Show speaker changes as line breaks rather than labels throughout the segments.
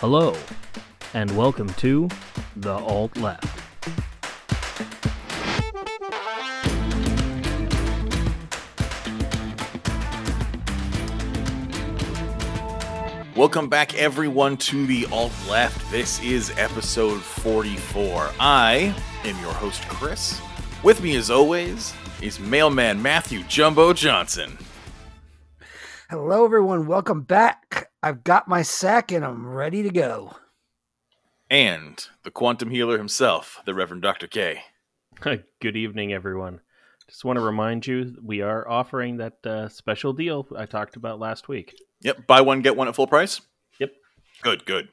Hello, and welcome to The Alt Left.
Welcome back, everyone, to the Alt Left. This is episode 44. I am your host, Chris. With me, as always, is mailman Matthew Jumbo Johnson.
Hello, everyone. Welcome back. I've got my sack and I'm ready to go.
And the quantum healer himself, the Reverend Dr. K.
Good evening, everyone. Just want to remind you we are offering that uh, special deal I talked about last week.
Yep, buy one, get one at full price?
Yep.
Good, good.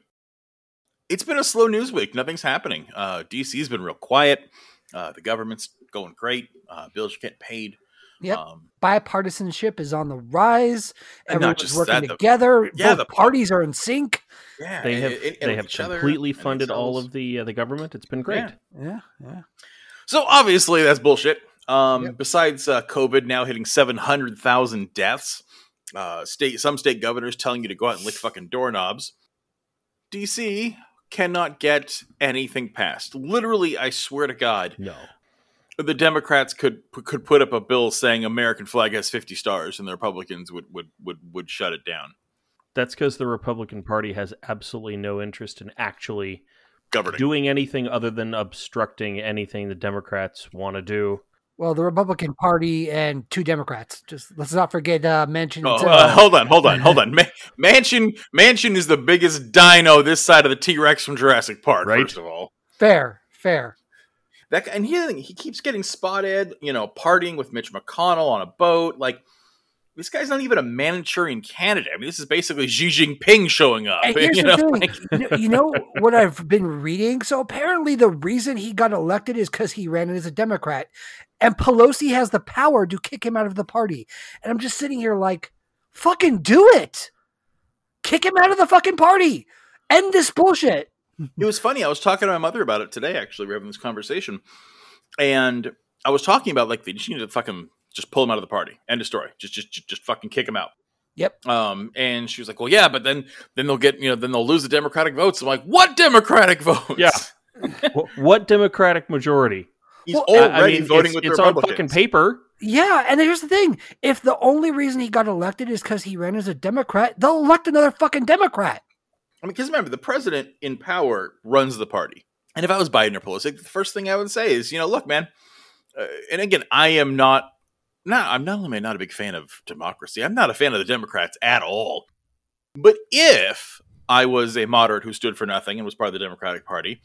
It's been a slow news week. Nothing's happening. Uh, DC's been real quiet. Uh, the government's going great. Uh, bills are getting paid.
Yep. Um, Bipartisanship is on the rise. Everyone's working
that, the,
together. Yeah, Both the parties are in sync.
Yeah, they have it, they have completely funded all of the uh, the government. It's been great.
Yeah, yeah. yeah.
So obviously that's bullshit. Um, yep. Besides uh, COVID now hitting seven hundred thousand deaths, uh, state some state governors telling you to go out and lick fucking doorknobs. DC cannot get anything passed. Literally, I swear to God,
no.
The Democrats could could put up a bill saying American flag has fifty stars, and the Republicans would would would, would shut it down.
That's because the Republican Party has absolutely no interest in actually
governing,
doing anything other than obstructing anything the Democrats want to do.
Well, the Republican Party and two Democrats. Just let's not forget uh, Manchin.
Oh, uh, hold on, hold on, hold on. Man- Mansion, Manchin is the biggest dino this side of the T Rex from Jurassic Park. Right? First of all,
fair, fair.
That and he he keeps getting spotted. You know, partying with Mitch McConnell on a boat. Like this guy's not even a Manchurian candidate. I mean, this is basically Xi Jinping showing up.
You know? Like... you know what I've been reading? So apparently, the reason he got elected is because he ran as a Democrat, and Pelosi has the power to kick him out of the party. And I'm just sitting here like, fucking do it. Kick him out of the fucking party. End this bullshit.
It was funny. I was talking to my mother about it today, actually. We are having this conversation. And I was talking about like they just need to fucking just pull him out of the party. End of story. Just just just fucking kick him out.
Yep.
Um, and she was like, "Well, yeah, but then then they'll get you know then they'll lose the Democratic votes." I'm like, "What Democratic votes?
Yeah, what Democratic majority?
He's well, already I mean, voting
it's,
with
it's
on
fucking paper.
Yeah, and here's the thing: if the only reason he got elected is because he ran as a Democrat, they'll elect another fucking Democrat.
I mean, because remember, the president in power runs the party, and if I was Biden or Pelosi, the first thing I would say is, you know, look, man. Uh, and again, I am not. Not, I'm not only not a big fan of democracy. I'm not a fan of the Democrats at all. But if I was a moderate who stood for nothing and was part of the Democratic Party,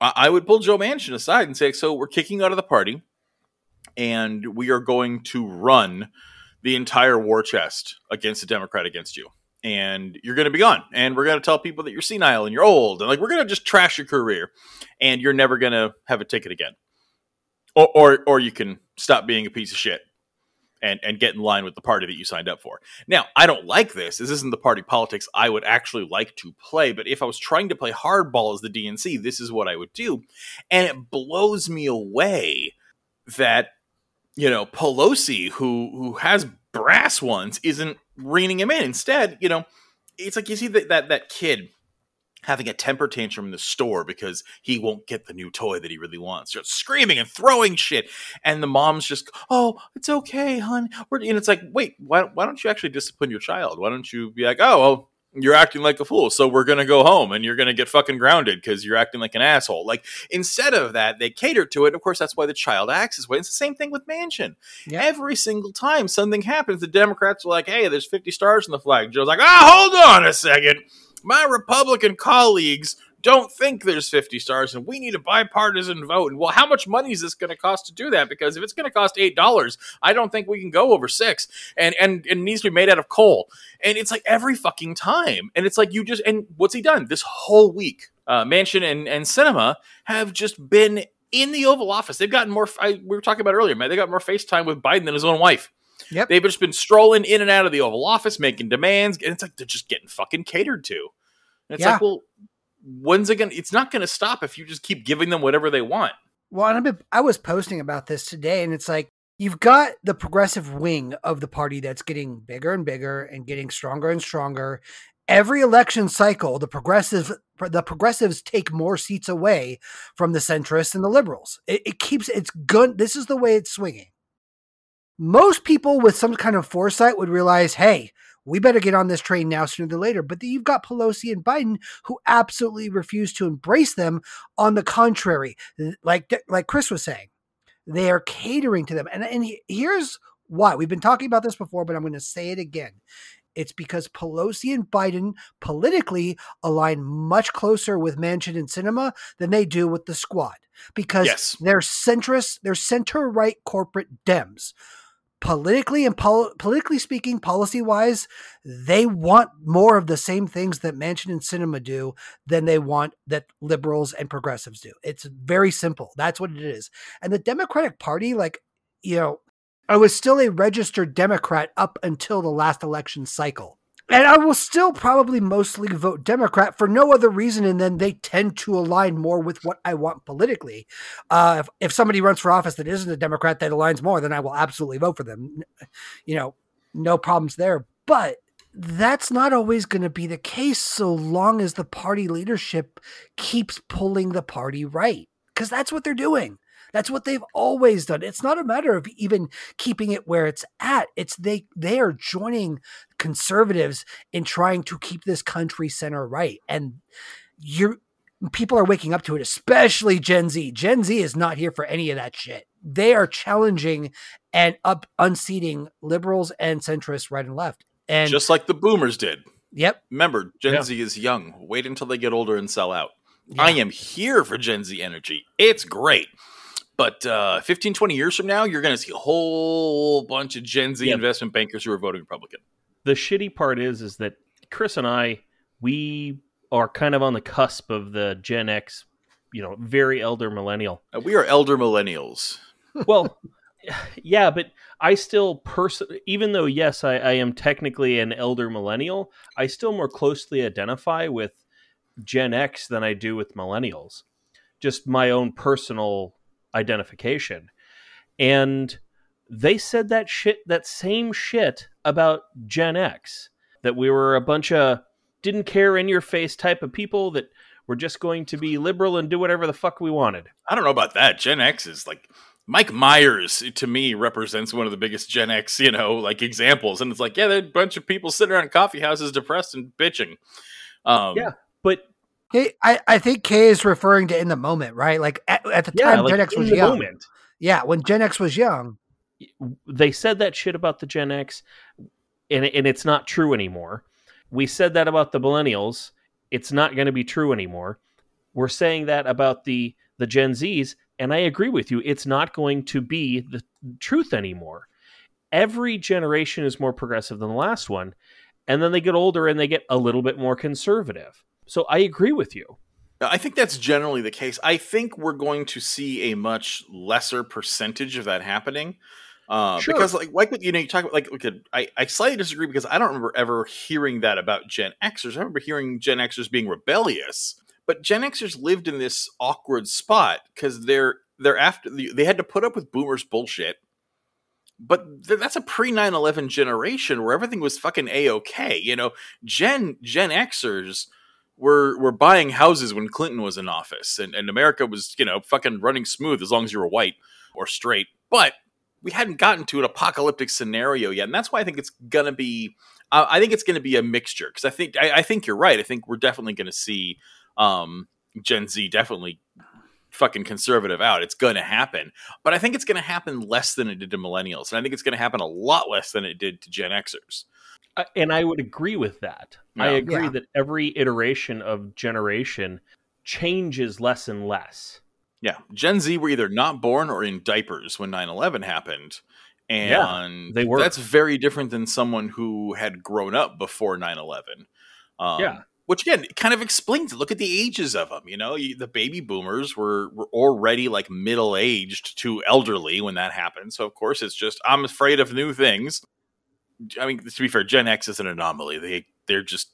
I would pull Joe Manchin aside and say, "So we're kicking out of the party, and we are going to run the entire war chest against the Democrat against you, and you're going to be gone, and we're going to tell people that you're senile and you're old, and like we're going to just trash your career, and you're never going to have a ticket again, or, or or you can stop being a piece of shit and and get in line with the party that you signed up for. Now, I don't like this. This isn't the party politics I would actually like to play, but if I was trying to play hardball as the DNC, this is what I would do. And it blows me away that you know, Pelosi who who has brass ones isn't reining him in. Instead, you know, it's like you see that that that kid having a temper tantrum in the store because he won't get the new toy that he really wants. Just screaming and throwing shit. And the mom's just, oh, it's okay, hon. and it's like, wait, why, why don't you actually discipline your child? Why don't you be like, oh, well, you're acting like a fool, so we're gonna go home and you're gonna get fucking grounded because you're acting like an asshole. Like instead of that, they cater to it. Of course, that's why the child acts this way. It's the same thing with Manchin. Yeah. Every single time something happens, the Democrats are like, "Hey, there's 50 stars in the flag." Joe's like, "Ah, hold on a second my Republican colleagues don't think there's 50 stars and we need a bipartisan vote. And well, how much money is this going to cost to do that? Because if it's going to cost $8, I don't think we can go over six and, and, and it needs to be made out of coal. And it's like every fucking time. And it's like you just, and what's he done this whole week? Uh, Manchin and, and Sinema have just been in the Oval Office. They've gotten more, I, we were talking about earlier, man, they got more FaceTime with Biden than his own wife.
Yep.
They've just been strolling in and out of the Oval Office, making demands, and it's like they're just getting fucking catered to. And it's yeah. like, well, when's it gonna? It's not gonna stop if you just keep giving them whatever they want.
Well, been, I was posting about this today, and it's like you've got the progressive wing of the party that's getting bigger and bigger and getting stronger and stronger, every election cycle, the progressive the progressives take more seats away from the centrists and the liberals. It, it keeps it's good. This is the way it's swinging. Most people with some kind of foresight would realize, hey, we better get on this train now sooner than later. But you've got Pelosi and Biden who absolutely refuse to embrace them. On the contrary, like like Chris was saying, they are catering to them. And, and here's why. We've been talking about this before, but I'm going to say it again. It's because Pelosi and Biden politically align much closer with Manchin and Sinema than they do with the squad because yes. they're centrist, they're center right corporate Dems. Politically and pol- politically speaking, policy wise, they want more of the same things that Manchin and Sinema do than they want that liberals and progressives do. It's very simple. That's what it is. And the Democratic Party, like, you know, I was still a registered Democrat up until the last election cycle. And I will still probably mostly vote Democrat for no other reason, and then they tend to align more with what I want politically. Uh, if, if somebody runs for office that isn't a Democrat that aligns more, then I will absolutely vote for them. You know, no problems there. But that's not always going to be the case so long as the party leadership keeps pulling the party right, because that's what they're doing. That's what they've always done. It's not a matter of even keeping it where it's at. It's they they are joining conservatives in trying to keep this country center right. And you're people are waking up to it, especially Gen Z. Gen Z is not here for any of that shit. They are challenging and up unseating liberals and centrists right and left. And
just like the boomers did.
Yep.
Remember, Gen yeah. Z is young. Wait until they get older and sell out. Yeah. I am here for Gen Z energy. It's great. But uh, 15, 20 years from now, you're going to see a whole bunch of Gen Z yep. investment bankers who are voting Republican.
The shitty part is, is that Chris and I, we are kind of on the cusp of the Gen X, you know, very elder millennial.
Uh, we are elder millennials.
well, yeah, but I still person even though yes, I, I am technically an elder millennial, I still more closely identify with Gen X than I do with millennials. Just my own personal identification. And they said that shit, that same shit about Gen X, that we were a bunch of didn't care in your face type of people that were just going to be liberal and do whatever the fuck we wanted.
I don't know about that. Gen X is like Mike Myers to me represents one of the biggest Gen X, you know, like examples. And it's like, yeah, there are a bunch of people sitting around coffee houses depressed and bitching.
Um, yeah, but
Hey, I, I think Kay is referring to in the moment, right? Like at, at the time, like Gen X was young. Moment. Yeah, when Gen X was young,
they said that shit about the Gen X, and and it's not true anymore. We said that about the millennials. It's not going to be true anymore. We're saying that about the the Gen Zs, and I agree with you. It's not going to be the truth anymore. Every generation is more progressive than the last one, and then they get older and they get a little bit more conservative so I agree with you.
I think that's generally the case. I think we're going to see a much lesser percentage of that happening. Uh, sure. Because like like you know you talk about like okay, I, I slightly disagree because I don't remember ever hearing that about Gen Xers. I remember hearing Gen Xers being rebellious, but Gen Xers lived in this awkward spot because they're they're after they had to put up with boomers bullshit. But th- that's a pre 9-11 generation where everything was fucking a okay. You know, Gen Gen Xers were were buying houses when Clinton was in office, and, and America was you know fucking running smooth as long as you were white or straight. But we hadn't gotten to an apocalyptic scenario yet, and that's why I think it's gonna be. I think it's gonna be a mixture because I think I, I, think you're right. I think we're definitely gonna see um, Gen Z definitely fucking conservative out. It's going to happen, but I think it's going to happen less than it did to millennials, and I think it's going to happen a lot less than it did to Gen Xers
and I would agree with that. Yeah. I agree yeah. that every iteration of generation changes less and less.
Yeah. Gen Z were either not born or in diapers when 9 11 happened. And yeah, they were. that's very different than someone who had grown up before 9 11. Um, yeah. Which again kind of explains it. Look at the ages of them. You know, the baby boomers were, were already like middle aged to elderly when that happened. So, of course, it's just, I'm afraid of new things. I mean, to be fair, Gen X is an anomaly. They they're just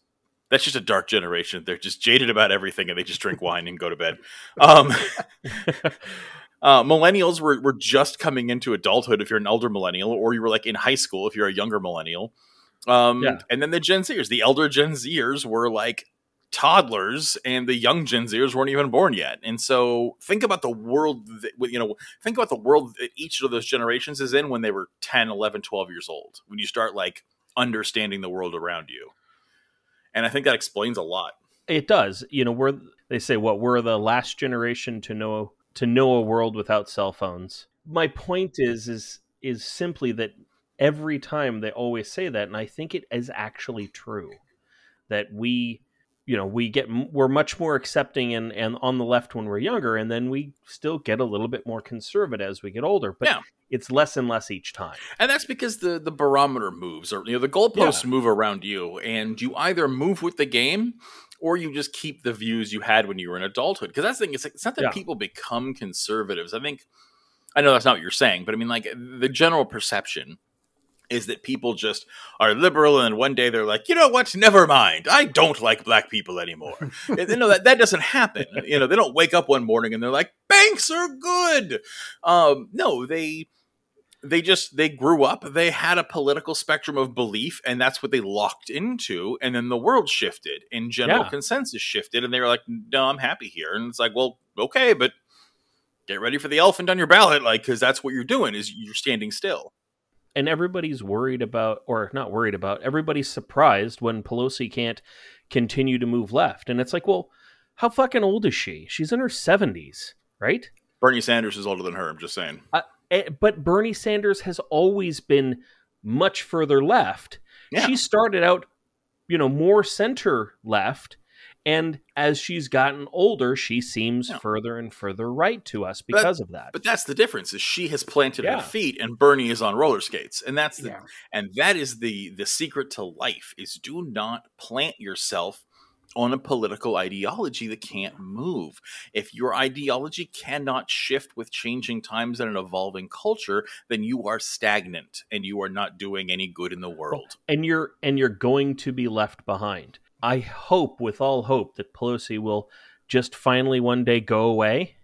that's just a dark generation. They're just jaded about everything, and they just drink wine and go to bed. Um, uh, millennials were were just coming into adulthood if you're an elder millennial, or you were like in high school if you're a younger millennial. Um,
Yeah.
And then the Gen Zers, the elder Gen Zers were like toddlers, and the young Gen Zers weren't even born yet. And so think about the world, that, you know, think about the world that each of those generations is in when they were 10, 11, 12 years old, when you start like understanding the world around you. And I think that explains a lot.
It does. You know, we're they say what we're the last generation to know to know a world without cell phones. My point is is is simply that every time they always say that and I think it is actually true that we you know, we get we're much more accepting and and on the left when we're younger and then we still get a little bit more conservative as we get older, but
Yeah.
it's less and less each time.
And that's because the the barometer moves, or you know, the goalposts move around you, and you either move with the game, or you just keep the views you had when you were in adulthood. Because that's the thing; it's, like, it's not that
Yeah.
people become conservatives. I think I know that's not what you're saying, but I mean, like the general perception is that people just are liberal, and one day they're like, you know what? Never mind. I don't like black people anymore. You know that that doesn't happen. You know, they don't wake up one morning and they're like, banks are good. Um, no, they they just they grew up they had a political spectrum of belief and that's what they locked into and then the world shifted and general
Yeah.
consensus shifted and they were like no i'm happy here and it's like well okay but get ready for the elephant on your ballot like because that's what you're doing is you're standing still
and everybody's worried about or not worried about everybody's surprised when pelosi can't continue to move left. And it's like well how fucking old is she? She's in her 70s right?
Bernie sanders is older than her i'm just saying.
Eh, but bernie sanders has always been much further left.
Yeah.
she started out you know more center left and as she's gotten older she seems
Yeah.
further and further right to us
But-
because of that
but that's the difference is she has planted
Yeah.
her feet and bernie is on roller skates and that's the
Yeah.
and that is the the secret to life is do not plant yourself on a political ideology that can't move if your ideology cannot shift with changing times and an evolving culture then you are stagnant and you are not doing any good in the world
and you're and you're going to be left behind. I hope with all hope that Pelosi will just finally one day go away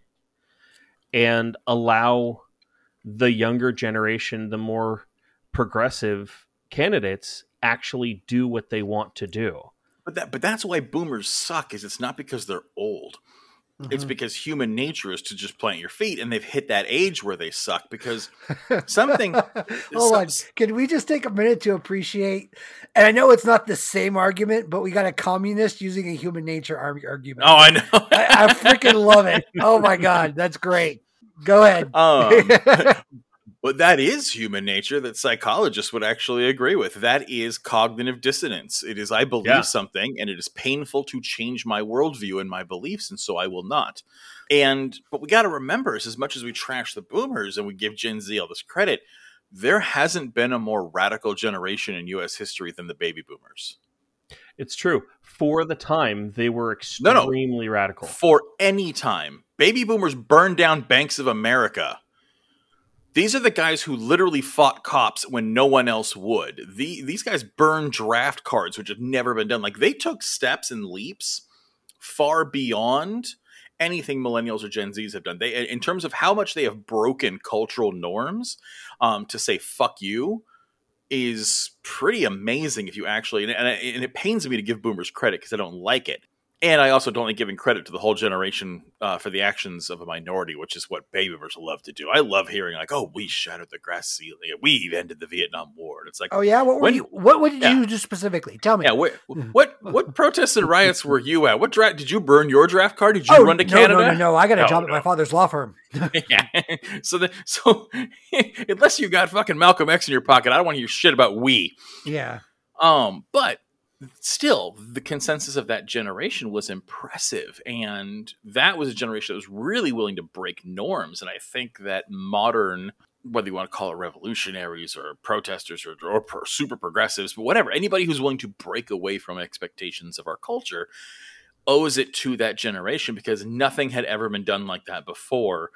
and allow the younger generation, the more progressive candidates actually do what they want to do.
but that but that's why boomers suck is it's not because they're old it's
Mhm.
because human nature is to just plant your feet and they've hit that age where they suck because something
Hold on. Can we just take a minute to appreciate? And I know it's not the same argument, but we got a communist using a human nature ar- argument.
oh i know
I, I freaking love it. Oh my god, that's great. Go ahead.
Um, but that is human nature that psychologists would actually agree with. That is cognitive dissonance. It is, I believe
Yeah.
something, and it is painful to change my worldview and my beliefs, and so I will not. And, but we got to remember is as much as we trash the boomers and we give Gen Z all this credit, there hasn't been a more radical generation in U.S. history than the baby boomers.
It's true. For the time, they were
No, no.
extremely radical.
for any time. Baby boomers burned down banks of America. These are the guys who literally fought cops when no one else would. The, these guys burned draft cards, which have never been done. Like they took steps and leaps far beyond anything millennials or Gen Zs have done. They, in terms of how much they have broken cultural norms, um, to say "fuck you" is pretty amazing. If you actually, and, and, and it pains me to give boomers credit because I don't like it. And I also don't like giving credit to the whole generation uh, for the actions of a minority, which is what baby boomers love to do. I love hearing like, "Oh, we shattered the grass ceiling. We ended the Vietnam War." And it's like,
Oh yeah, what were
When-
you? What, what did
Yeah.
you do specifically? Tell me.
yeah, what what what protests and riots were you at? What draft did you burn your draft card? Did you
oh
run to
no,
Canada?
no, no, no! I got a
No,
job at my father's law firm.
yeah. So the, so unless you got fucking Malcolm X in your pocket, I don't want to hear shit about we.
Yeah.
Um, but still, the consensus of that generation was impressive, and that was a generation that was really willing to break norms. And I think that modern, whether you want to call it revolutionaries or protesters or, or super progressives, but whatever, anybody who's willing to break away from expectations of our culture owes it to that generation because nothing had ever been done like that before.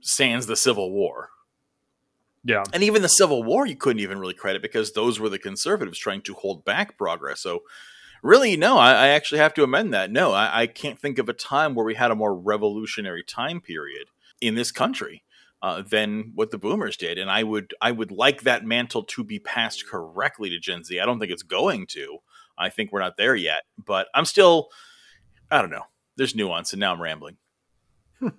Sans the Civil War.
Yeah.
And even the Civil War, you couldn't even really credit because those were the conservatives trying to hold back progress. So, really, no, I, I actually have to amend that. No, I, I can't think of a time where we had a more revolutionary time period in this country. uh, than what the boomers did. And I would I would like that mantle to be passed correctly to Gen Z. I don't think it's going to. I think we're not there yet, but I'm still I don't know. There's nuance, and now I'm rambling.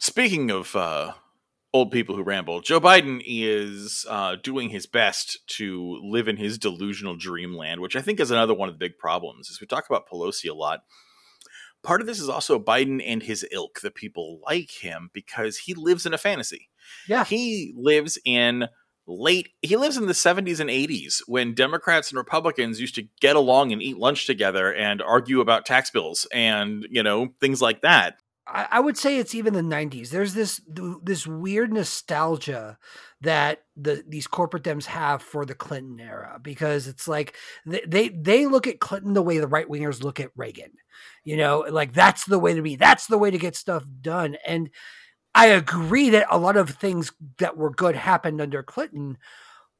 Speaking of uh, old people who ramble, Joe Biden is uh, doing his best to live in his delusional dreamland, which I think is another one of the big problems. As we talk about Pelosi a lot, part of this is also Biden and his ilk, the people like him, because he lives in a fantasy.
Yeah.
He lives in late he lives in the 70s and 80s when democrats and republicans used to get along and eat lunch together and argue about tax bills and you know things like that
I, I would say it's even the 90s there's this this weird nostalgia that the these corporate dems have for the clinton era because it's like they they, they look at clinton the way the right wingers look at reagan you know? Like that's the way to be. That's the way to get stuff done. And I agree that a lot of things that were good happened under Clinton,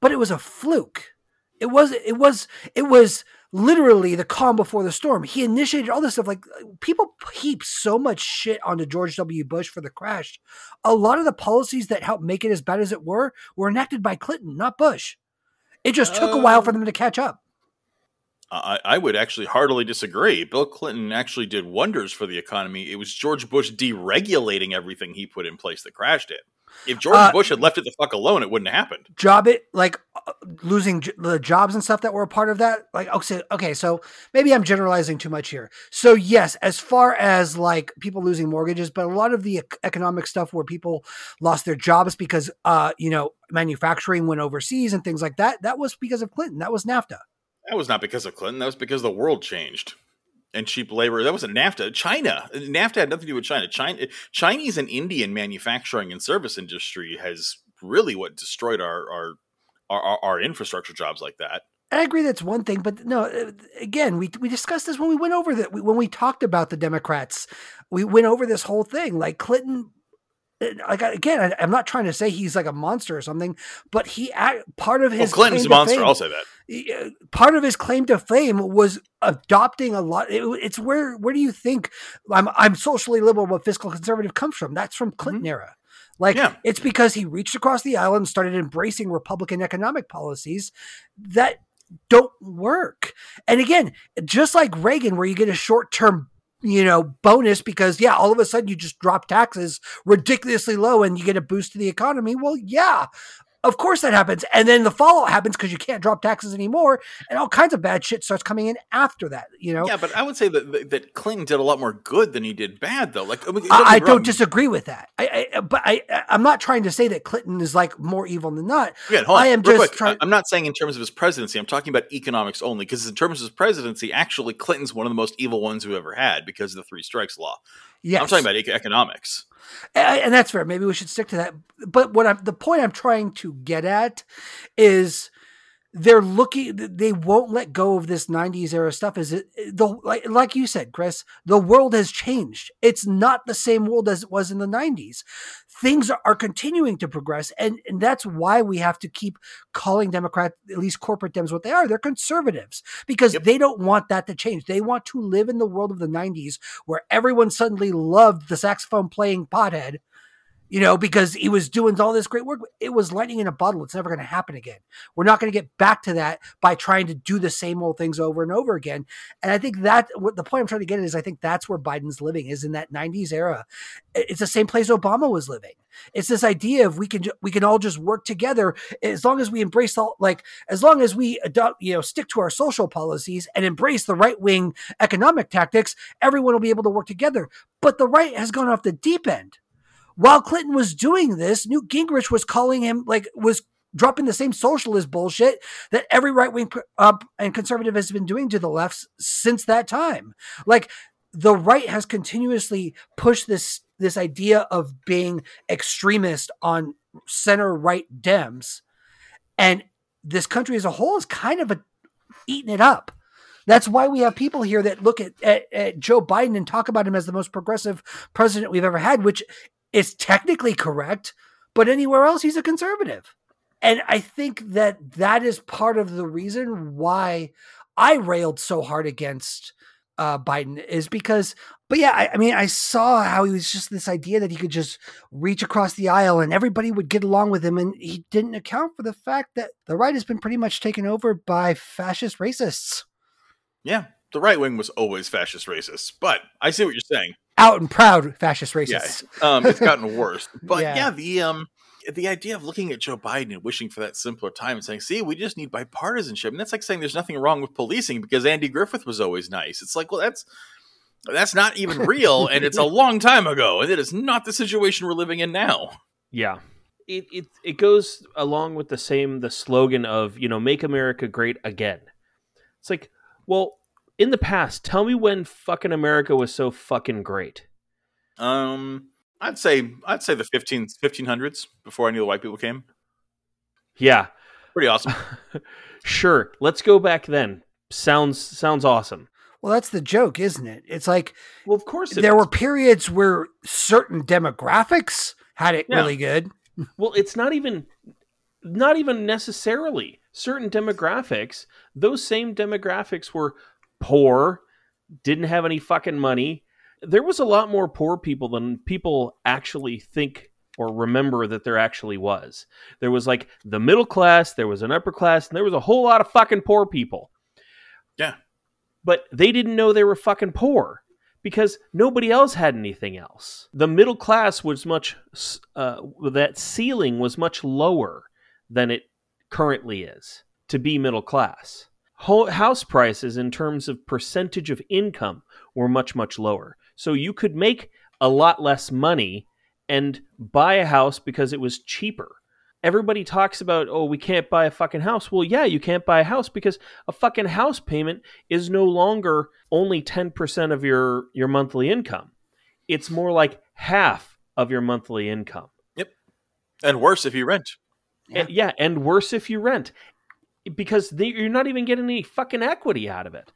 but it was a fluke. It was it was it was literally the calm before the storm. He initiated all this stuff. Like people heap so much shit onto George W. Bush for the crash. A lot of the policies that helped make it as bad as it were were enacted by Clinton, not Bush. It just took a while for them to um, catch up.
I, I, would actually heartily disagree. Bill Clinton actually did wonders for the economy. It was George Bush deregulating everything he put in place that crashed it. If George uh, Bush had left it the fuck alone, it wouldn't have happened.
Job it like uh, losing j- the jobs and stuff that were a part of that. Like okay, okay, so maybe I'm generalizing too much here. So yes, as far as like people losing mortgages, but a lot of the economic stuff where people lost their jobs because uh you know manufacturing went overseas and things like that, that was because of Clinton. That was NAFTA.
That was not because of Clinton. That was because the world changed and cheap labor. That wasn't NAFTA. China. NAFTA had nothing to do with China. China Chinese and Indian manufacturing and service industry has really what destroyed our our our, our infrastructure jobs like that.
I agree that's one thing, but no. Uh, again, we we discussed this when we went over that when we talked about the Democrats. We went over this whole thing. Like Clinton like again, I, am not trying to say he's like a monster or something, but he part of his
well, Clinton's a monster. Fame, I'll say that.
Part of his claim to fame was adopting a lot. It, it's where where do you think I'm I'm socially liberal, but fiscal conservative comes from? That's from Clinton mm-hmm. era. Like yeah. it's because he reached across the aisle and started embracing Republican economic policies that don't work. And again, just like Reagan, where you get a short term you know, bonus because yeah, all of a sudden you just drop taxes ridiculously low and you get a boost to the economy. Well, yeah, of course that happens. And then the fallout happens because you can't drop taxes anymore and all kinds of bad shit starts coming in after that, you know?
Yeah, but I would say that that Clinton did a lot more good than he did bad though. Like
I, mean, don't, I don't disagree with that. I, I, uh, but I uh, I'm not trying to say that Clinton is like more evil than not.
Yeah, I am just quick. trying I'm not saying in terms of his presidency. I'm talking about economics only because in terms of his presidency, actually Clinton's one of the most evil ones we've ever had because of the three strikes law. Yeah, I'm talking about economics
and that's fair. Maybe we should stick to that. But what I'm the point I'm trying to get at is they're looking they won't let go of this 90s era stuff is it eh, the like, like you said chris the world has changed. It's not the same world as it was in the 90s things are, are continuing to progress and, and that's why we have to keep calling democrat at least corporate dems what they are. They're conservatives because yep. they don't want that to change. They want to live in the world of the 90s where everyone suddenly loved the saxophone playing pothead you know, because he was doing all this great work. It was lightning in a bottle. It's never going to happen again. We're not going to get back to that by trying to do the same old things over and over again. And I think that what the point I'm trying to get at is I think that's where Biden's living is in that 90s era. It's the same place Obama was living. It's this idea of we can we can all just work together as long as we embrace all like as long as we adopt you know stick to our social policies and embrace the right wing economic tactics, everyone will be able to work together. But the right has gone off the deep end while Clinton was doing this, Newt Gingrich was calling him like was dropping the same socialist bullshit that every right wing uh, and conservative has been doing to the left since that time. Like the right has continuously pushed this this idea of being extremist on center right Dems, and this country as a whole is kind of a, eating it up. That's why we have people here that look at, at, at, Joe Biden and talk about him as the most progressive president we've ever had, which is technically correct, but anywhere else he's a conservative. And I think that that is part of the reason why I railed so hard against uh, Biden is because, but yeah, I, I, mean, I saw how he was just this idea that he could just reach across the aisle and everybody would get along with him. And he didn't account for the fact that the right has been pretty much taken over by fascist racists.
Yeah, the right wing was always fascist racist, but I see what you're saying.
Out and proud fascist racists.
Yeah, um, it's gotten worse. But yeah. yeah, the um, the idea of looking at Joe Biden and wishing for that simpler time and saying, "See, we just need bipartisanship," and that's like saying there's nothing wrong with policing because Andy Griffith was always nice. It's like, well, that's that's not even real, and it's a long time ago, and it is not the situation we're living in now.
Yeah, it it it goes along with the same the slogan of you know make America great again. It's like, well, in the past, tell me when fucking America was so fucking great.
Um, I'd say I'd say the 15, 1500s before any of the white people came.
Yeah,
pretty awesome.
sure, let's go back then. Sounds sounds awesome.
Well, that's the joke, isn't it? It's like,
well, of course,
there is. were periods where certain demographics had it yeah. really good.
well, it's not even not even necessarily certain demographics. Those same demographics were poor, didn't have any fucking money, there was a lot more poor people than people actually think or remember that there actually was. There was like the middle class, there was an upper class, and there was a whole lot of fucking poor people.
Yeah.
But they didn't know they were fucking poor because nobody else had anything else. The middle class was much, uh, that ceiling was much lower than it currently is to be middle class. House prices, in terms of percentage of income, were much, much lower. So you could make a lot less money and buy a house because it was cheaper. Everybody talks about, oh, we can't buy a fucking house. Well, yeah, you can't buy a house because a fucking house payment is no longer only 10% of your, your monthly income. It's more like half of your monthly income.
Yep. And worse if you rent.
Yeah, and, yeah, and worse if you rent because they, you're not even getting any fucking equity out of it.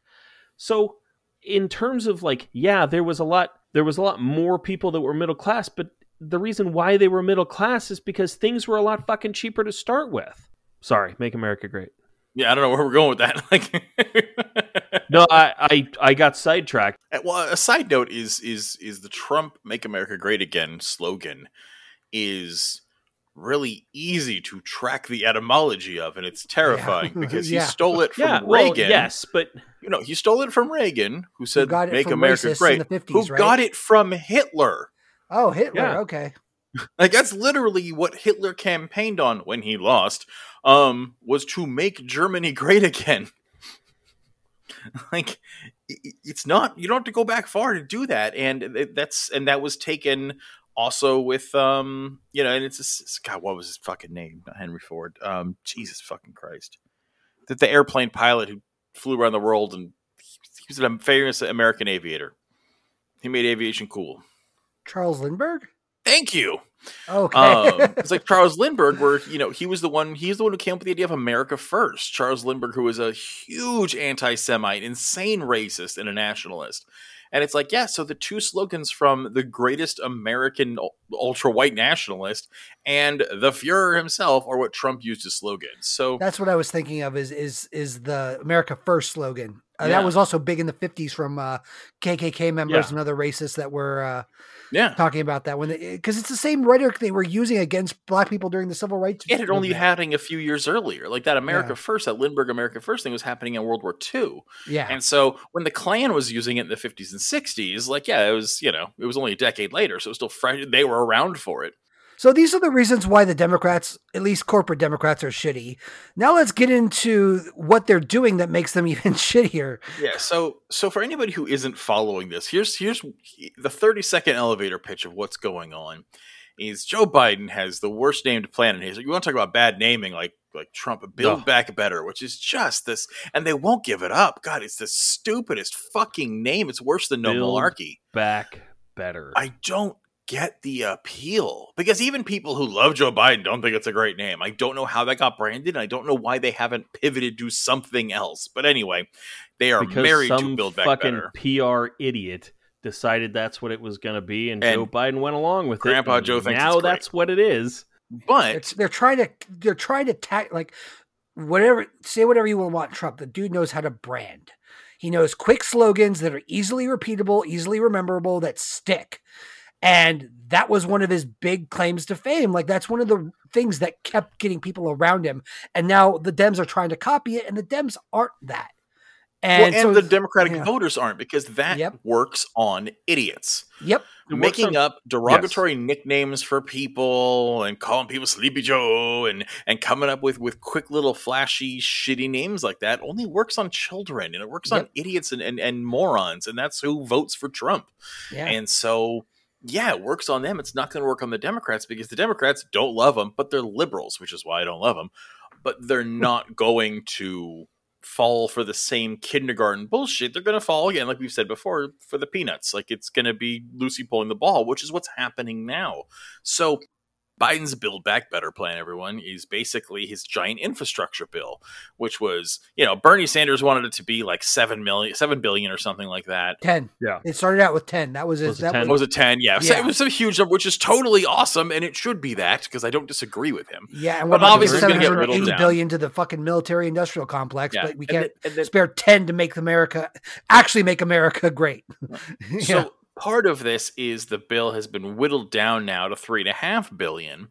So in terms of like, yeah, there was a lot there was a lot more people that were middle class, but the reason why they were middle class is because things were a lot fucking cheaper to start with. Sorry, make America great.
Yeah, I don't know where we're going with that.
Like, no, I, I I got sidetracked.
Uh, well, a side note is is is the Trump "Make America Great Again" slogan is really easy to track the etymology of, and it's terrifying yeah. because yeah. he stole it from yeah, Reagan. Well,
yes, but
you know he stole it from Reagan, who said who "Make America Great," 50s, who right? got it from Hitler.
Oh, Hitler. Okay.
Like that's literally what Hitler campaigned on when he lost. Um, was to make Germany great again. like it's not you don't have to go back far to do that and that's and that was taken also with um you know and it's just, god what was his fucking name? Not henry ford. Um jesus fucking christ. That the airplane pilot who flew around the world and he was a famous american aviator. He made aviation cool.
Charles lindbergh?
Thank you.
Okay.
Um, it's like charles lindbergh where you know he was the one he's the one who came up with the idea of america first. Charles lindbergh who was a huge anti-semite insane racist and a nationalist and it's like, yeah, so the two slogans from the greatest American ultra white nationalist and the Fuhrer himself are what Trump used as slogans. So
that's what I was thinking of is is is the America First slogan. Uh, yeah. That was also big in the 50s from uh, KKK members yeah. and other racists that were uh,
yeah.
talking about that when because it's the same rhetoric they were using against black people during the civil rights
it had only happening a few years earlier like that america yeah. first that lindbergh america first thing was happening in world war ii
yeah.
And so when the klan was using it in the 50s and 60s like yeah it was you know it was only a decade later so it was still fresh they were around for it
so these are the reasons why the Democrats, at least corporate Democrats, are shitty. Now let's get into what they're doing that makes them even shittier.
Yeah. So so for anybody who isn't following this, here's here's the 30 second elevator pitch of what's going on. Is Joe Biden has the worst named plan in history. You want to talk about bad naming, like like Trump, Build Back Better, which is just this, and they won't give it up. God, it's the stupidest fucking name. It's worse than No Build Malarkey.
Back Better.
I don't get the appeal because even people who love Joe Biden don't think it's a great name. I don't know how that got branded. And I don't know why they haven't pivoted to something else. But anyway, they are because married to Build Back
fucking
Better.
PR idiot decided that's what it was going to be, and, and, Joe Biden went along with
Grandpa
it.
Grandpa Joe thinks
now that's what it is.
But
it's, they're trying to they're trying to tack like whatever say whatever you will want Trump. The dude knows how to brand. He knows quick slogans that are easily repeatable, easily rememberable, that stick. And that was one of his big claims to fame. Like that's one of the things that kept getting people around him. And now the Dems are trying to copy it, and the Dems aren't that.
And, well, and so, the Democratic yeah. voters aren't because that
yep.
works on idiots.
Yep.
Making on, up derogatory yes. nicknames for people and calling people Sleepy Joe and and coming up with with quick little flashy shitty names like that only works on children and it works yep. on idiots and, and, and morons and that's who votes for Trump.
Yeah.
And so yeah, it works on them. It's not going to work on the Democrats because the Democrats don't love them, but they're liberals, which is why I don't love them. But they're hmm. not going to fall for the same kindergarten bullshit, they're going to fall again, like we've said before, for the peanuts. Like it's going to be Lucy pulling the ball, which is what's happening now. So Biden's Build Back Better plan, everyone, is basically his giant infrastructure bill, which was, you know, Bernie Sanders wanted it to be like seven million, seven billion, or something like that.
Ten.
Yeah.
It started out with ten. That was, his, was
that 10?
Was, was, it ten? Yeah. yeah. So it was a huge number, which is totally awesome, and it should be that because I don't disagree with him.
Yeah, and but obviously going to get riddled down. billion to the fucking military industrial complex, yeah. but we can't and then, and then, spare ten to make America actually make America great.
yeah. So part of this is the bill has been whittled down now to three and a half billion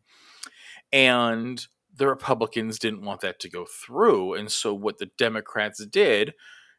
and the Republicans didn't want that to go through. And so what the Democrats did,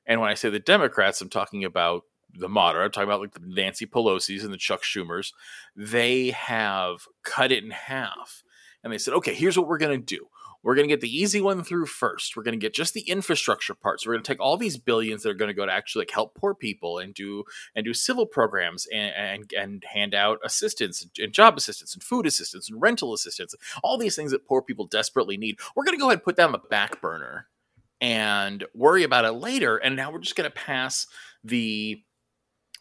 and when I say the Democrats, I'm talking about the moderate, I'm talking about like the Nancy Pelosi's and the Chuck Schumers, they have cut it in half. And they said, okay, here's what we're going to do. We're going to get the easy one through first. We're going to get just the infrastructure parts. So we're going to take all these billions that are going to go to actually like help poor people and do and do civil programs and and, and hand out assistance and job assistance and food assistance and rental assistance, all these things that poor people desperately need. We're going to go ahead and put that on the back burner and worry about it later. And now we're just going to pass the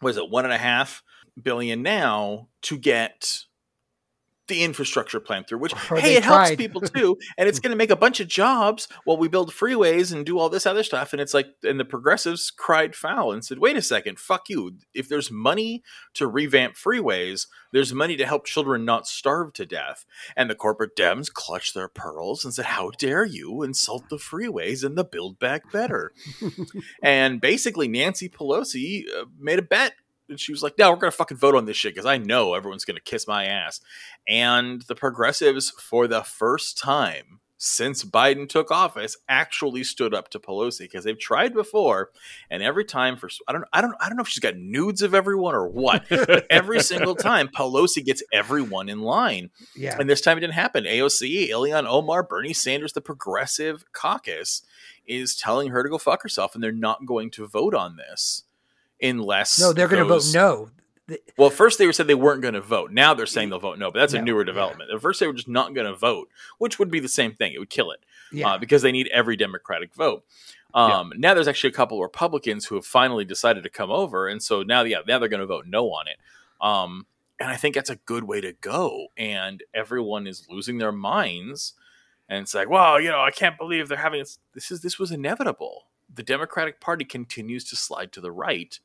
what is it one and a half billion now to get the infrastructure plan through, which or hey, it tried. helps people too, and it's going to make a bunch of jobs while we build freeways and do all this other stuff. And it's like, and the progressives cried foul and said, "Wait a second, fuck you! If there's money to revamp freeways, there's money to help children not starve to death." And the corporate Dems clutched their pearls and said, "How dare you insult the freeways and the Build Back Better?" and basically, Nancy Pelosi uh, made a bet and she was like, "No, we're gonna fucking vote on this shit because I know everyone's gonna kiss my ass." And the progressives, for the first time since Biden took office, actually stood up to Pelosi because they've tried before, and every time for I don't I don't I don't know if she's got nudes of everyone or what, but every single time Pelosi gets everyone in line.
Yeah,
and this time it didn't happen. AOC, Ilhan Omar, Bernie Sanders, the Progressive Caucus is telling her to go fuck herself, and they're not going to vote on this unless
no, they're going to vote no.
Well, first they were said they weren't going to vote. Now they're saying they'll vote no, but that's no, a newer development. Yeah. At first they were just not going to vote, which would be the same thing. It would kill it yeah. uh, because they need every Democratic vote. Um, yeah. Now there's actually a couple of Republicans who have finally decided to come over, and so now, yeah, now they're going to vote no on it. Um, and I think that's a good way to go. And everyone is losing their minds, and it's like, well, you know, I can't believe they're having this. This is this was inevitable. The Democratic Party continues to slide to the right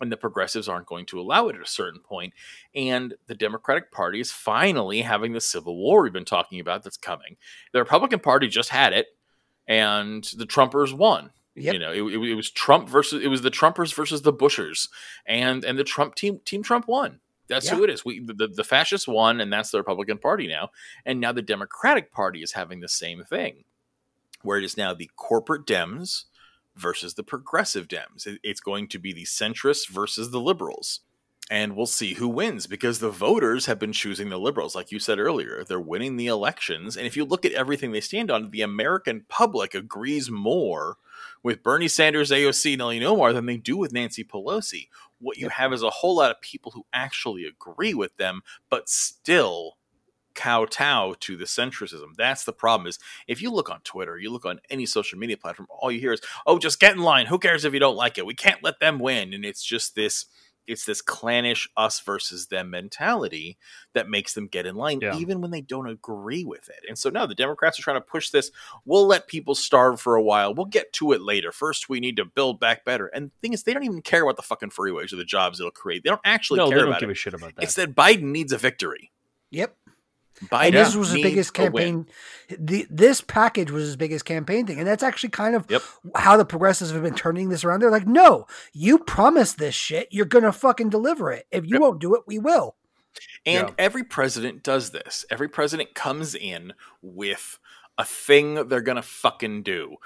and the progressives aren't going to allow it at a certain point. And the Democratic Party is finally having the civil war we've been talking about that's coming. The Republican Party just had it, and the Trumpers won. Yep. You know, it, it, it, was Trump versus it was the Trumpers versus the Bushers, and and the Trump team Team Trump won. That's who it is. We the, the fascists won, and that's the Republican Party now. And now the Democratic Party is having the same thing, where it is now the corporate Dems versus the progressive Dems. It's going to be the centrists versus the liberals. And we'll see who wins because the voters have been choosing the liberals. Like you said earlier, they're winning the elections. And if you look at everything they stand on, the American public agrees more with Bernie Sanders, AOC, and Ilhan Omar than they do with Nancy Pelosi. What you have is a whole lot of people who actually agree with them, but still kowtow to the centrism. That's the problem. Is if you look on Twitter, you look on any social media platform, all you hear is, "Oh, just get in line. Who cares if you don't like it? We can't let them win." And it's just this. It's this clannish us versus them mentality that makes them get in line, yeah. even when they don't agree with it. And so now the Democrats are trying to push this. We'll let people starve for a while. We'll get to it later. First, we need to build back better. And the thing is, they don't even care about the fucking freeways or the jobs it'll create. They don't actually
no,
care
don't
about
give
it.
a shit about that.
It's that Biden needs a victory.
Yep.
Biden
and this was his biggest campaign. The, this package was his biggest campaign thing, and that's actually kind of
Yep.
how the progressives have been turning this around. They're like, "No, you promised this shit. You're gonna fucking deliver it. If you
Yep.
won't do it, we will."
And
Yeah.
every president does this. Every president comes in with a thing they're going to fucking do.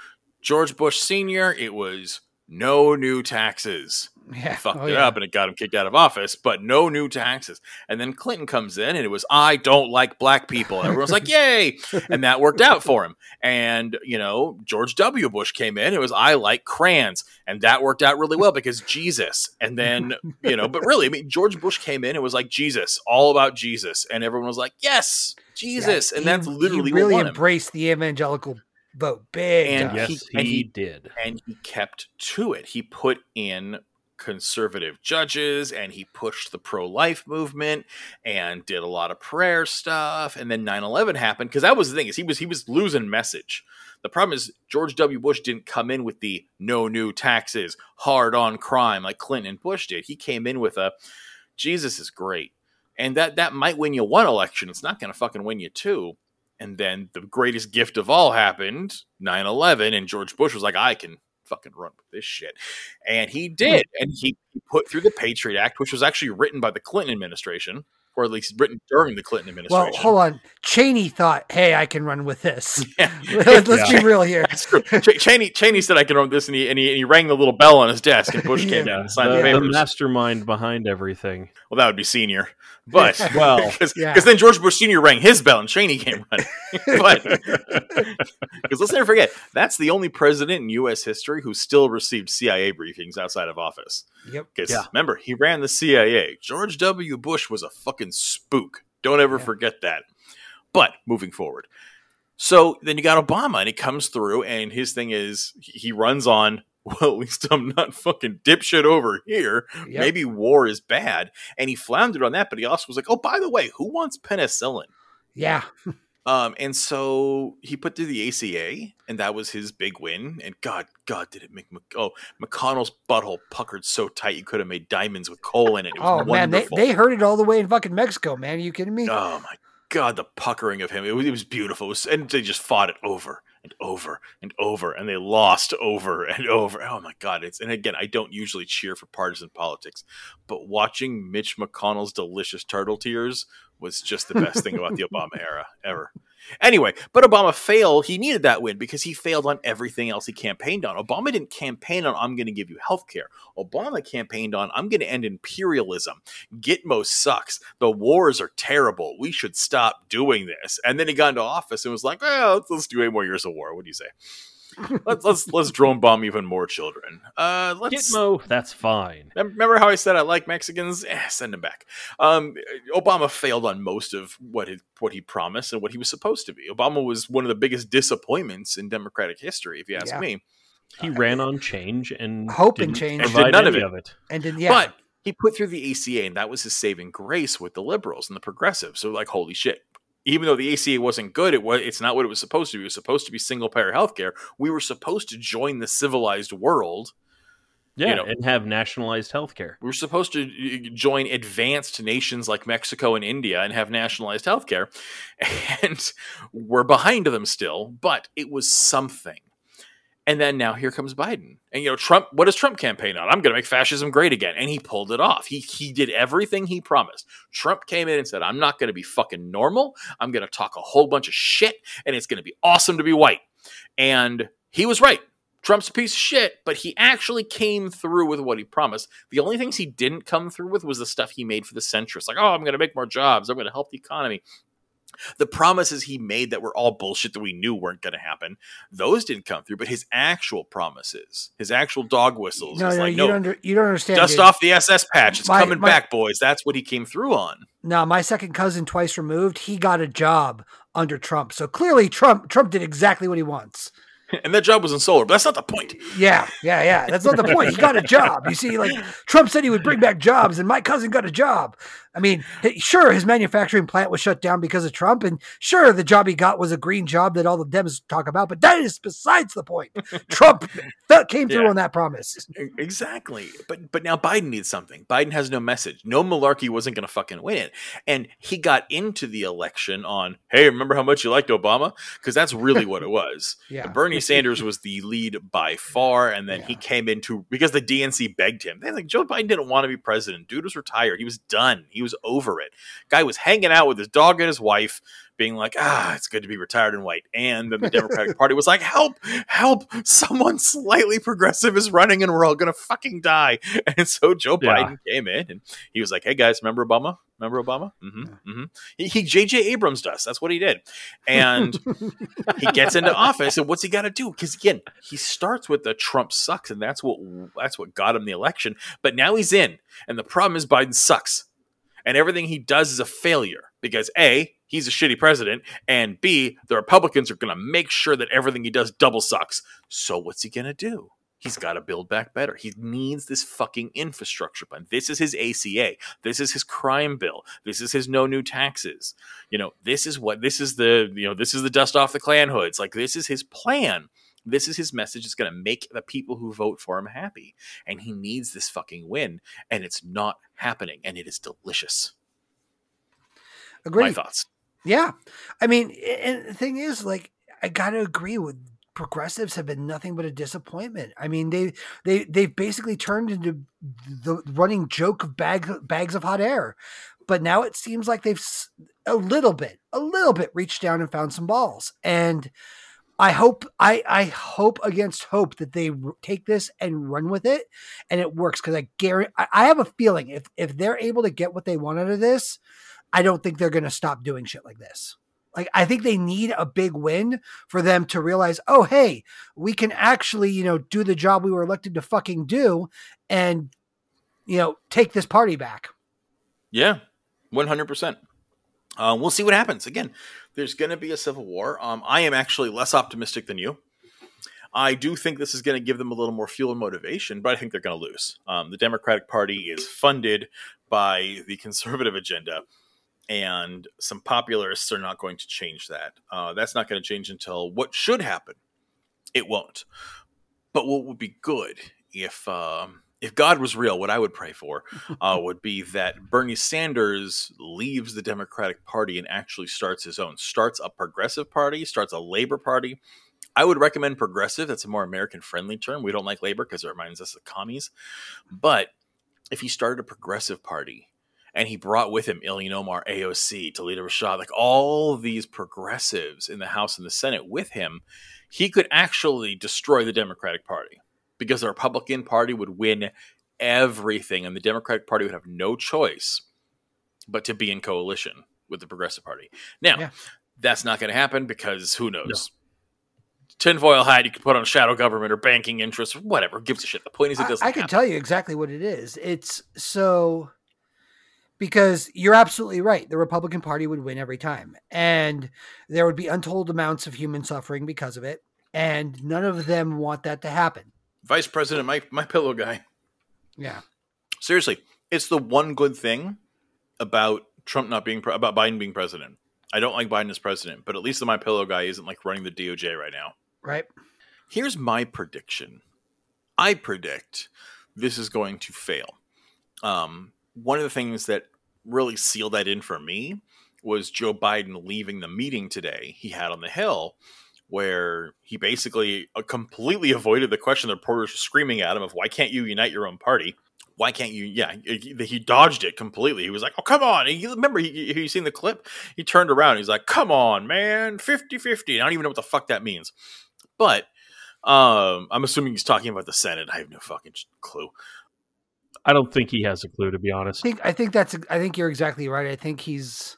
George Bush Sr., it was no new taxes.
Yeah,
He fucked
Oh,
it
yeah.
up and it got him kicked out of office, but no new taxes. And then Clinton comes in and it was, I don't like black people. And everyone's like, yay. And that worked out for him. And, you know, George W. Bush came in. It was, I like crayons. And that worked out really well because Jesus. And then, you know, but really, I mean, George Bush came in. It was like Jesus, all about Jesus. And everyone was like, yes, Jesus.
Yeah,
and
he-
that's literally
really
what won him.
embraced the evangelical vote big.
And.
Yes,
he-
he,
and he-
did.
and he kept to it. He put in conservative judges and he pushed the pro life movement and did a lot of prayer stuff. And then 9 11 happened because that was the thing is he was he was losing message. The problem is George W. Bush didn't come in with the no new taxes, hard on crime like Clinton and Bush did. He came in with a Jesus is great. And that that might win you one election. It's not gonna fucking win you two. And then the greatest gift of all happened, 9 11, and George Bush was like, I can fucking run with this shit. And he hmm. did. And he, he put through the Patriot Act, which was actually written by the Clinton administration, or at least written during the Clinton administration.
well,
administration.
hold on. Cheney thought, "Hey, I can run with this."
Yeah.
Let's
Yeah.
be real here.
That's true. Ch- Cheney, Cheney said I can run with this, and he, and, he, and he rang the little bell on his desk, and Bush came
Yeah.
down and signed the,
the, the mastermind behind everyking.
Well, that would be senior. But,
Well,
because
yeah.
then George Bush Sr. rang his bell, and Cheney came running. but, because let's never forget, that's the only president in U.S. history who still received CIA briefings outside of office.
Yep.
Because
Yeah.
remember, he ran the CIA. George W. Bush was a fucking spook. Don't ever
Yeah.
forget that. But moving forward. So then you got Obama, and he comes through, and his thing is he runs on, well, at least I'm not fucking dipshit over here.
Yep.
Maybe war is bad. And he floundered on that, but he also was like, oh, by the way, who wants penicillin?
Yeah.
Um, and so he put through the ACA, and that was his big win. And God, God, did it make Mc- oh McConnell's butthole puckered so tight you could have made diamonds with coal in it. It was
Oh man, they, they heard it all the way in fucking Mexico, man. Are you kidding me?
oh my God, the puckering of him. It was, it was beautiful. It was- and they just fought it over and over and over, and they lost over and over. Oh my God! It's and again, I don't usually cheer for partisan politics, but watching Mitch McConnell's delicious turtle tears was just the best thing about the Obama era ever. Anyway, but Obama failed. He needed that win because he failed on everything else he campaigned on. Obama didn't campaign on I'm going to give you health care. Obama campaigned on I'm going to end imperialism. Gitmo sucks. The wars are terrible. We should stop doing this. And then he got into office and was like, well, let's, let's do eight more years of war. What do you say? let's let's let's drone bomb even more children. Uh, let's
Gitmo, that's fine.
Remember how I said I like Mexicans? Eh, send them back. Um, Obama failed on most of what he, what he promised and what he was supposed to be. Obama was one of the biggest disappointments in Democratic history, if you ask
Yeah.
me.
He ran on change and
Hope and change.
And did none of it.
of it.
And then yeah,
But he put through the ACA, and that was his saving grace with the liberals and the progressives. So, like, holy shit. Even though the ACA wasn't good, it was it's not what it was supposed to be. It was supposed to be single payer healthcare. We were supposed to join the civilized world
Yeah,
know-
and have nationalized healthcare.
We were supposed to join advanced nations like Mexico and India and have nationalized healthcare, and we're behind them still. But it was something. And then now here comes Biden, and you know Trump. What does Trump campaign on? I'm going to make fascism great again, and he pulled it off. He he did everything he promised. Trump came in and said, "I'm not going to be fucking normal. I'm going to talk a whole bunch of shit, and it's going to be awesome to be white." And he was right. Trump's a piece of shit, but he actually came through with what he promised. The only things he didn't come through with was the stuff he made for the centrists, like, oh, I'm going to make more jobs, I'm going to help the economy. The promises he made that were all bullshit that we knew weren't going to happen, those didn't come through. But his actual promises, his actual dog whistles,
no, no,
like,
you
no,
don't under, you don't understand.
dust
dude.
off the SS patch. It's
My-
coming
my-
back, boys. That's what he came through on.
Now, my second cousin, twice removed, he got a job under Trump. So clearly, Trump Trump did exactly what he wants.
And that job was in solar, but that's not the point.
Yeah, yeah, yeah. That's not the point. He got a job. You see, like Trump said he would bring back jobs, and my cousin got a job. I mean, sure, his manufacturing plant was shut down because of Trump, and sure, the job he got was a green job that all the Dems talk about, but that is besides the point. Trump that came through
Yeah.
on that promise.
Exactly. But but now Biden needs something. Biden has no message. No malarkey wasn't going to fucking win it. And he got into the election on, "Hey, remember how much you liked Obama?" Because that's really what it was.
Yeah.
Bernie Sanders was the lead by far, and then he came into because the DNC begged him. They're like, Joe Biden didn't want to be president. Dude was retired. He was done. He was over it. Guy was hanging out with his dog and his wife, being like, ah, it's good to be retired and white. And then the Democratic Party was like, help, help, someone slightly progressive is running and we're all gonna fucking die. And so Joe
Yeah.
Biden came in and he was like, hey guys, remember Obama? Remember Obama? Mm-hmm. mm-hmm. He, he J.J. Abrams does. That's what he did. And he gets into office and what's he got to do because again he starts with the trump sucks and that's what that's what got him the election but now he's in and the problem is biden sucks and everything he does is a failure because a he's a shitty president and b the republicans are going to make sure that everything he does double sucks so what's he going to do He's got to build back better. He needs this fucking infrastructure plan. This is his ACA. This is his crime bill. This is his no new taxes you know this is what this is the you know this is the dust off the clan hoods like this is his plan this is his message it's going to make the people who vote for him happy and he needs this fucking win and it's not happening and it is delicious Agree.
my
thoughts
Yeah. I mean, and the thing is, like, I gotta agree with progressives have been nothing but a disappointment. I mean, they they they've basically turned into the running joke of bag bags of hot air. But now it seems like they've a little bit, a little bit reached down and found some balls. And I hope, I I hope against hope that they take this and run with it, and it works because I guarantee. I, have a feeling if if they're able to get what they want out of this, I don't think they're going to stop doing shit like this. Like I think they need a big win for them to realize, oh hey, we can actually, you know, do the job we were elected to fucking do and you know, take this party back.
yeah 100% um, we'll see what happens again there's going to be a civil war um, i am actually less optimistic than you I do think this is going to give them a little more fuel and motivation, but I think they're going to lose. Um, the Democratic Party is funded by the conservative agenda, and some popularists are not going to change that. Uh, that's not going to change until what should happen. It won't. But what would be good if um, if God was real, what I would pray for uh, would be that Bernie Sanders leaves the Democratic Party and actually starts his own, starts a progressive party, starts a labor party. I would recommend progressive. That's a more American friendly term. We don't like labor because it reminds us of commies. But if he started a progressive party and he brought with him Ilhan Omar, AOC, Toledo Rashad, like all these progressives in the House and the Senate with him, he could actually destroy the Democratic Party because the Republican Party would win everything and the Democratic Party would have no choice but to be in coalition with the Progressive Party. Now,
Yeah.
that's not going to happen because who knows? Tinfoil hat, you can put on shadow government or banking interests, or whatever. Gives a shit. The point is, it
I,
doesn't
I can
happen.
tell you exactly what it is. It's so because you're absolutely right. The Republican Party would win every time, and there would be untold amounts of human suffering because of it, and none of them want that to happen.
Vice President, my my pillow guy.
Yeah,
Seriously, it's the one good thing about Trump not being pre- about Biden being president. I don't like Biden as president, but at least the my pillow guy isn't like running the DOJ right now.
right.
Here's my prediction. I predict this is going to fail. Um, one of the things that really sealed that in for me was Joe Biden leaving the meeting today he had on the Hill, where he basically uh, completely avoided the question the reporters were screaming at him of why can't you unite your own party? Why can't you? Yeah, he, he dodged it completely. He was like, "Oh, come on!" And you remember, he, he, you seen the clip? He turned around. He's like, "Come on, man, 50-50. I don't even know what the fuck that means. But um, I'm assuming he's talking about the Senate. I have no fucking clue.
I don't think he has a clue, to be
I
honest.
think I think that's I think you're exactly right. I think he's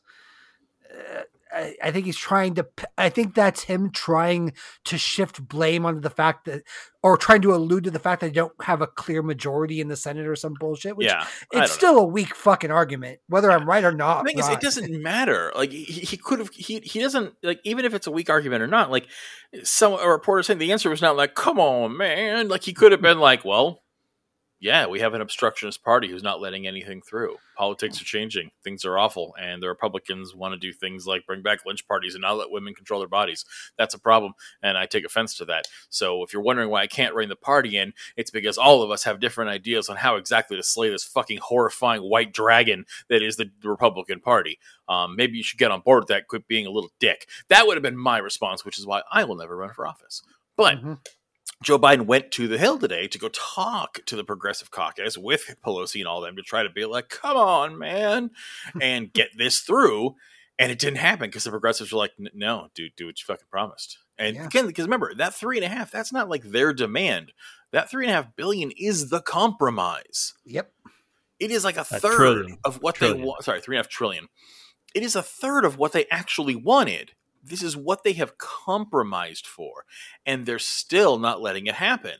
uh, I, I think he's trying to I think that's him trying to shift blame onto the fact that or trying to allude to the fact that they don't have a clear majority in the Senate or some bullshit. Which
yeah,
it's
don't know.
still a weak fucking argument, whether I'm right or not.
The thing is, it doesn't matter. Like he, he could have. He he doesn't like even if it's a weak argument or not. Like some a reporter saying the answer was not like, "Come on, man." Like he could have been like, "Well, yeah, we have an obstructionist party who's not letting anything through. Politics are changing. Things are awful. And the Republicans want to do things like bring back lynch parties and not let women control their bodies. That's a problem. And I take offense to that. So if you're wondering why I can't rein the party in, it's because all of us have different ideas on how exactly to slay this fucking horrifying white dragon that is the, Republican Party. Um, maybe you should get on board with that, quit being a little dick. That would have been my response, which is why I will never run for office. But. Mm-hmm Joe Biden went to the Hill today to go talk to the Progressive Caucus with Pelosi and all them to try to be like, come on, man, and get this through. And it didn't happen because the progressives were like, no, dude, do what you fucking promised. And yeah. again, because remember, that three and a half, that's not like their demand. That three and a half billion is the compromise.
Yep.
It is like a, a third trillion. of what trillion. they want. Sorry, three and a half trillion. It is a third of what they actually wanted this is what they have compromised for, and they're still not letting it happen.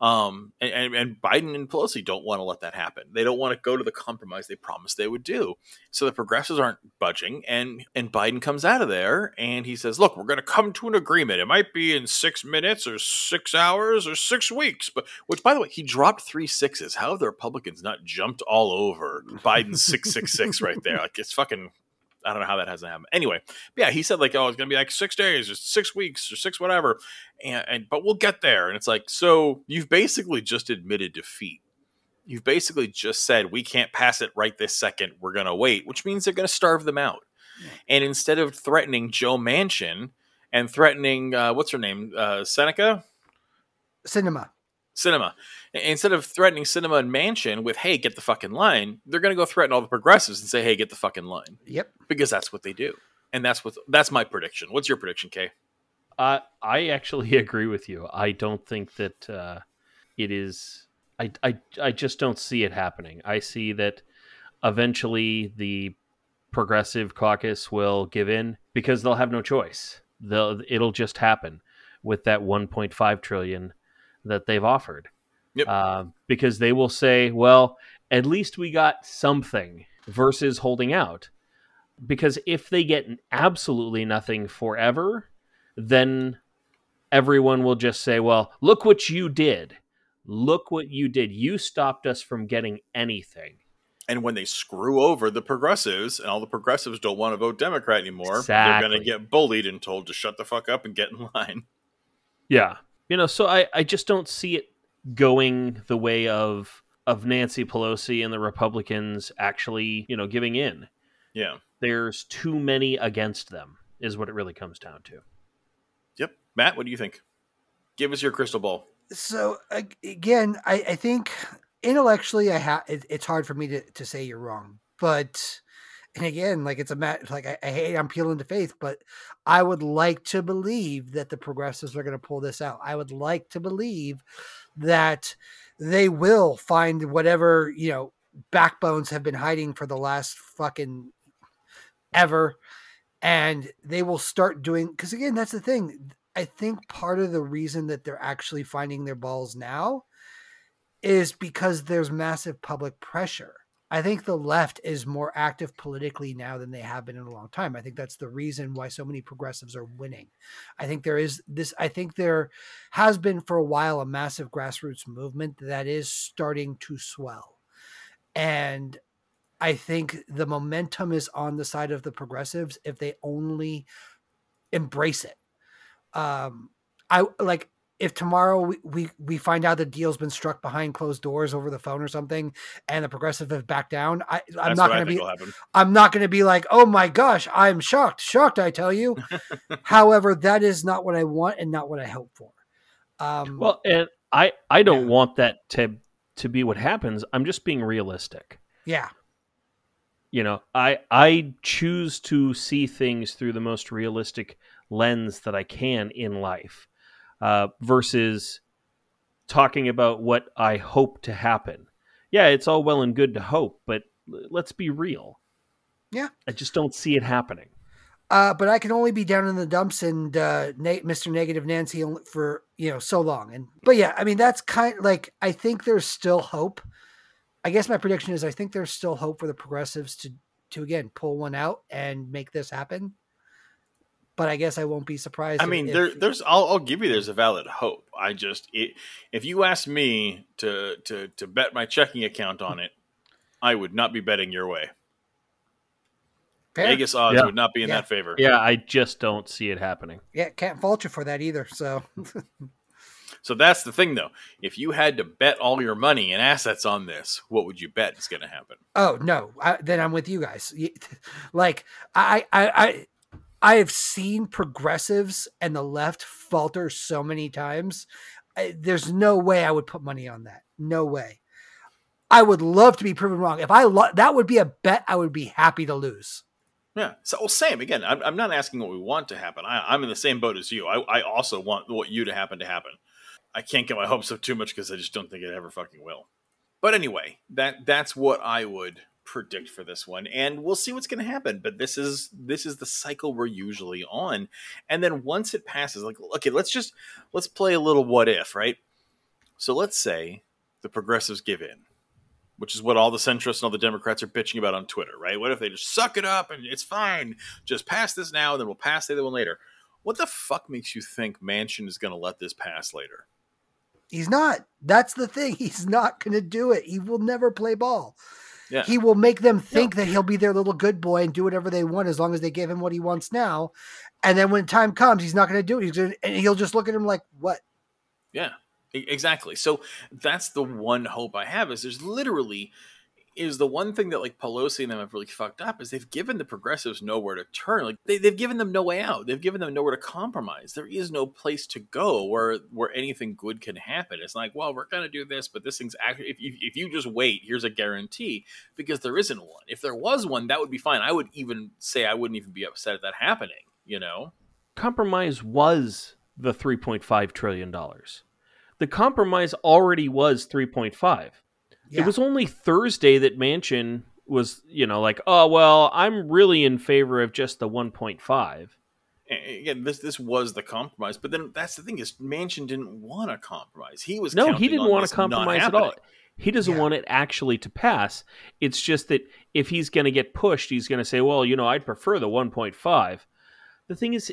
Um, and, and, Biden and Pelosi don't want to let that happen. They don't want to go to the compromise they promised they would do. So the progressives aren't budging, and and Biden comes out of there and he says, "Look, we're going to come to an agreement. It might be in six minutes or six hours or six weeks." But which, by the way, he dropped three sixes. How have the Republicans not jumped all over Biden's six six six right there? Like it's fucking I don't know how that hasn't happened. Anyway, yeah, he said like, oh, it's gonna be like six days or six weeks or six whatever, and, and but we'll get there. And it's like, so you've basically just admitted defeat. You've basically just said we can't pass it right this second. We're gonna wait, which means they're gonna starve them out. And instead of threatening Joe Manchin and threatening uh, what's her name, uh, Seneca,
Sinema,
Sinema. Instead of threatening Sinema and Manchin with, hey, get the fucking line, they're going to go threaten all the progressives and say, hey, get the fucking line.
Yep.
Because that's what they do. And that's what that's my prediction. What's your prediction, Kay?
Uh, I actually agree with you. I don't think that uh, it is. I, I, I just don't see it happening. I see that eventually the progressive caucus will give in because they'll have no choice. They'll, it'll just happen with that 1.5 trillion that they've offered.
Yep.
Uh, because they will say, well, at least we got something versus holding out. Because if they get absolutely nothing forever, then everyone will just say, well, look what you did. Look what you did. You stopped us from getting anything.
And when they screw over the progressives and all the progressives don't want to vote Democrat anymore, exactly. they're going to get bullied and told to shut the fuck up and get in line.
Yeah. You know, so I, I just don't see it going the way of of Nancy Pelosi and the Republicans actually, you know, giving in.
Yeah.
There's too many against them is what it really comes down to.
Yep. Matt, what do you think? Give us your crystal ball.
So again, I, I think intellectually, I have it, it's hard for me to, to say you're wrong, but and again, like it's a mat. Like I, I hate I'm peeling to faith, but I would like to believe that the progressives are going to pull this out. I would like to believe that they will find whatever you know backbones have been hiding for the last fucking ever, and they will start doing. Because again, that's the thing. I think part of the reason that they're actually finding their balls now is because there's massive public pressure I think the left is more active politically now than they have been in a long time. I think that's the reason why so many progressives are winning. I think there is this, I think there has been for a while a massive grassroots movement that is starting to swell. And I think the momentum is on the side of the progressives if they only embrace it. Um, I like if tomorrow we, we, we find out the deal's been struck behind closed doors over the phone or something and the progressive have backed down I, i'm not going to be i'm not going to be like oh my gosh i'm shocked shocked i tell you. However that is not what i want and not what i hope for.
Um, well and i i don't yeah. want that to to be what happens. I'm just being realistic.
Yeah.
You know i i choose to see things through the most realistic lens that i can in life uh, versus talking about what I hope to happen. Yeah, it's all well and good to hope, but let's be real.
Yeah.
I just don't see it happening.
Uh, but I can only be down in the dumps and uh, Mr. Negative Nancy for you know so long. And but yeah, I mean that's kind of like I think there's still hope. I guess my prediction is I think there's still hope for the progressives to to again pull one out and make this happen. But I guess I won't be surprised.
I mean,
if-
there, there's. I'll, I'll give you. There's a valid hope. I just, it, if you asked me to to to bet my checking account on it, I would not be betting your way.
fair.
Vegas odds
Yeah.
would not be in
Yeah.
that favor.
Yeah, I just don't see it happening.
Yeah, can't fault you for that either. So
So that's the thing, though. If you had to bet all your money and assets on this, what would you bet is going to happen?
Oh no, I, then I'm with you guys. Like I, I, I, I have seen progressives and the left falter so many times. I, there's no way I would put money on that. No way. I would love to be proven wrong. If I lo- that would be a bet I would be happy to lose.
Yeah. So, well, same again. I'm, I'm not asking what we want to happen. I, I'm in the same boat as you. I, I also want what you to happen to happen. I can't get my hopes up too much because I just don't think it ever fucking will. But anyway, that that's what I would predict for this one, and we'll see what's going to happen. But this is this is the cycle we're usually on, and then once it passes, like okay, let's just let's play a little what if, right? So let's say the progressives give in, which is what all the centrists and all the Democrats are bitching about on Twitter, right? What if they just suck it up and it's fine? Just pass this now, and then we'll pass the other one later. What the fuck makes you think Manchin is going to let this pass later?
He's not. That's the thing. He's not going to do it. He will never play ball.
Yeah.
He will make them think that he'll be their little good boy and do whatever they want as long as they give him what he wants now. And then when time comes, he's not going to do it. He's gonna, and he'll just look at him like, "What?
Yeah, exactly. So that's the one hope I have is there's literally is the one thing that like Pelosi and them have really fucked up is they've given the progressives nowhere to turn. Like they, they've given them no way out. They've given them nowhere to compromise. There is no place to go where where anything good can happen. It's like, well, we're gonna do this, but this thing's actually if you, if you just wait, here's a guarantee because there isn't one. If there was one, that would be fine. I would even say I wouldn't even be upset at that happening. You know?
Compromise was the 3.5 trillion dollars. The compromise already was 3.5.
Yeah.
It was only Thursday that Manchin was, you know, like, oh well, I'm really in favor of just the 1.5.
Again, this this was the compromise, but then that's the thing is Manchin didn't want to compromise. He was
No, he didn't want to compromise at all. He doesn't
Yeah.
want it actually to pass. It's just that if he's going to get pushed, he's going to say, "Well, you know, I'd prefer the 1.5." The thing is,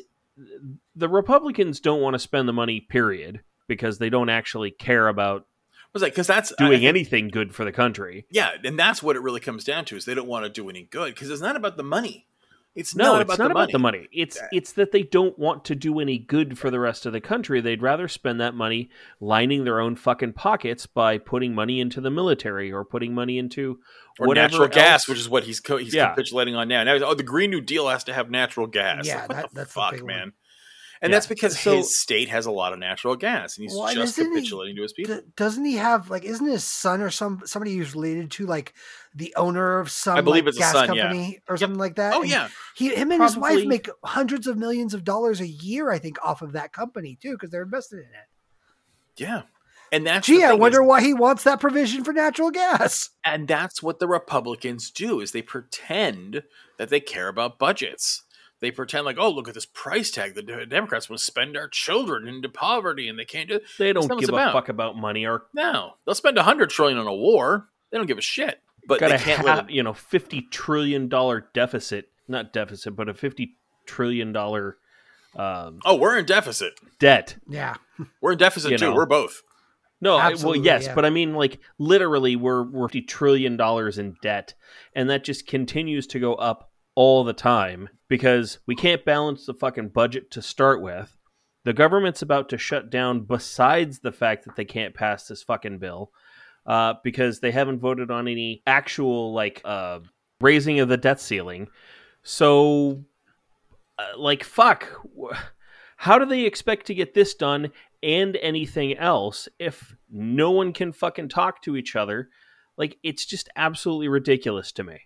the Republicans don't want to spend the money, period, because they don't actually care about
Was like because that's
doing
think-
anything good for the country.
Yeah, and that's what it really comes down to is they don't want to do any good because it's not about the money. It's
No,
not
it's
about
not
the
about
money.
the money. It's it's that they don't want to do any good for the rest of the country. They'd rather spend that money lining their own fucking pockets by putting money into the military or putting money into
Or
whatever
natural gas, which is what he's co- he's
Yeah.
capitulating on now. Now, oh, the Green New Deal has to have natural gas.
Yeah,
Like, what
that-
the
that's the
fuck,
big one.
Man. And
Yeah.
that's because
So-
his state has a lot of natural gas, and he's
Well,
just
isn't he-
capitulating to his people.
D- doesn't he have like? Isn't his son or some somebody who's related to like the owner of some
I believe
like,
it's a
gas
son, yeah.
company or something like that?
oh
And
yeah,
he him and his wife make hundreds of millions of dollars a year, I think, off of that company too, because they're invested in it.
yeah. And that's
Gee, I
thing is-
wonder why he wants that provision for natural gas.
And that's what the Republicans do is they pretend that they care about budgets. They pretend like, oh, look at this price tag. The Democrats want to spend our children into poverty, and they can't do.
They don't give
it's
a
about.
fuck about money or
No, they'll spend a hundred trillion on a war. They don't give a shit. But
got
they
a
can't
ha-
let
you know fifty trillion dollar deficit, not deficit, but a fifty trillion dollar um,
Oh, we're in deficit.
debt.
Yeah,
We're in deficit
You
too.
know.
We're both.
No, I- well, yes,
yeah.
but I mean, like literally, we're we're fifty trillion dollars in debt, and that just continues to go up all the time because we can't balance the fucking budget to start with. The government's about to shut down. Besides the fact that they can't pass this fucking bill, uh, because they haven't voted on any actual like uh, raising of the debt ceiling. So, uh, like, fuck. How do they expect to get this done and anything else if no one can fucking talk to each other? Like, it's just absolutely ridiculous to me.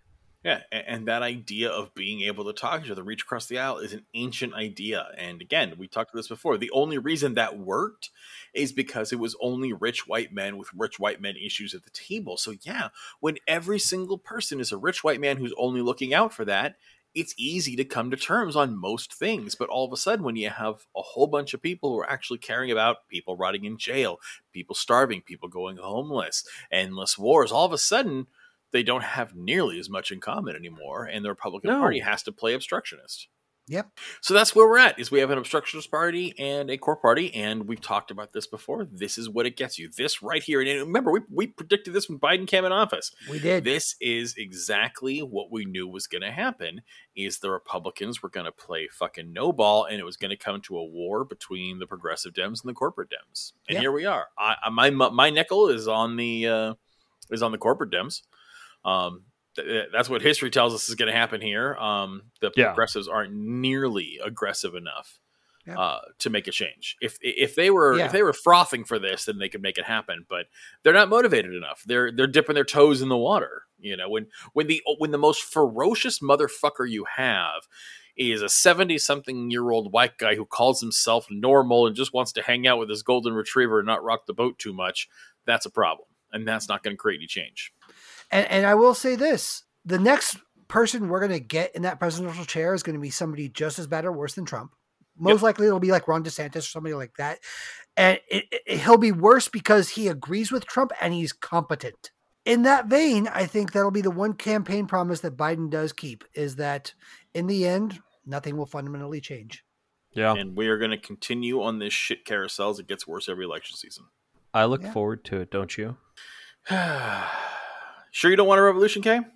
Yeah, and that idea of being able to talk to each other, reach across the aisle, is an ancient idea. And again, we talked about this before. The only reason that worked is because it was only rich white men with rich white men issues at the table. So yeah, when every single person is a rich white man who's only looking out for that, it's easy to come to terms on most things. But all of a sudden, when you have a whole bunch of people who are actually caring about people rotting in jail, people starving, people going homeless, endless wars, all of a sudden they don't have nearly as much in common anymore, and the Republican
No.
Party has to play obstructionist.
Yep.
So that's where we're at. Is we have an obstructionist party and a core party, and we've talked about this before. This is what it gets you. This right here, and remember, we, we predicted this when Biden came in office.
We did.
This is exactly what we knew was going to happen. Is the Republicans were going to play fucking no ball, and it was going to come to a war between the progressive Dems and the corporate Dems. And
Yep.
here we are. I, I- my my nickel is on the uh, is on the corporate Dems. Um, th- that's what history tells us is going to happen here. Um, the
Yeah.
progressives aren't nearly aggressive enough
Yeah.
uh, to make a change. If if they were
Yeah.
if they were frothing for this, then they could make it happen. But they're not motivated enough. They're they're dipping their toes in the water. You know, when when the when the most ferocious motherfucker you have is a 70 something year old white guy who calls himself normal and just wants to hang out with his golden retriever and not rock the boat too much, that's a problem. And that's not going to create any change.
And, and I will say this: the next person we're going to get in that presidential chair is going to be somebody just as bad or worse than Trump. Most likely, it'll be like Ron DeSantis or somebody like that, and it, it- he'll be worse because he agrees with Trump and he's competent. In that vein, I think that'll be the one campaign promise that Biden does keep: is that in the end, nothing will fundamentally change.
Yeah.
And we are going to continue on this shit carousel as it gets worse every election season.
I look
Yeah.
forward to it, don't you?
sure you don't want a revolution, Kay?
I'm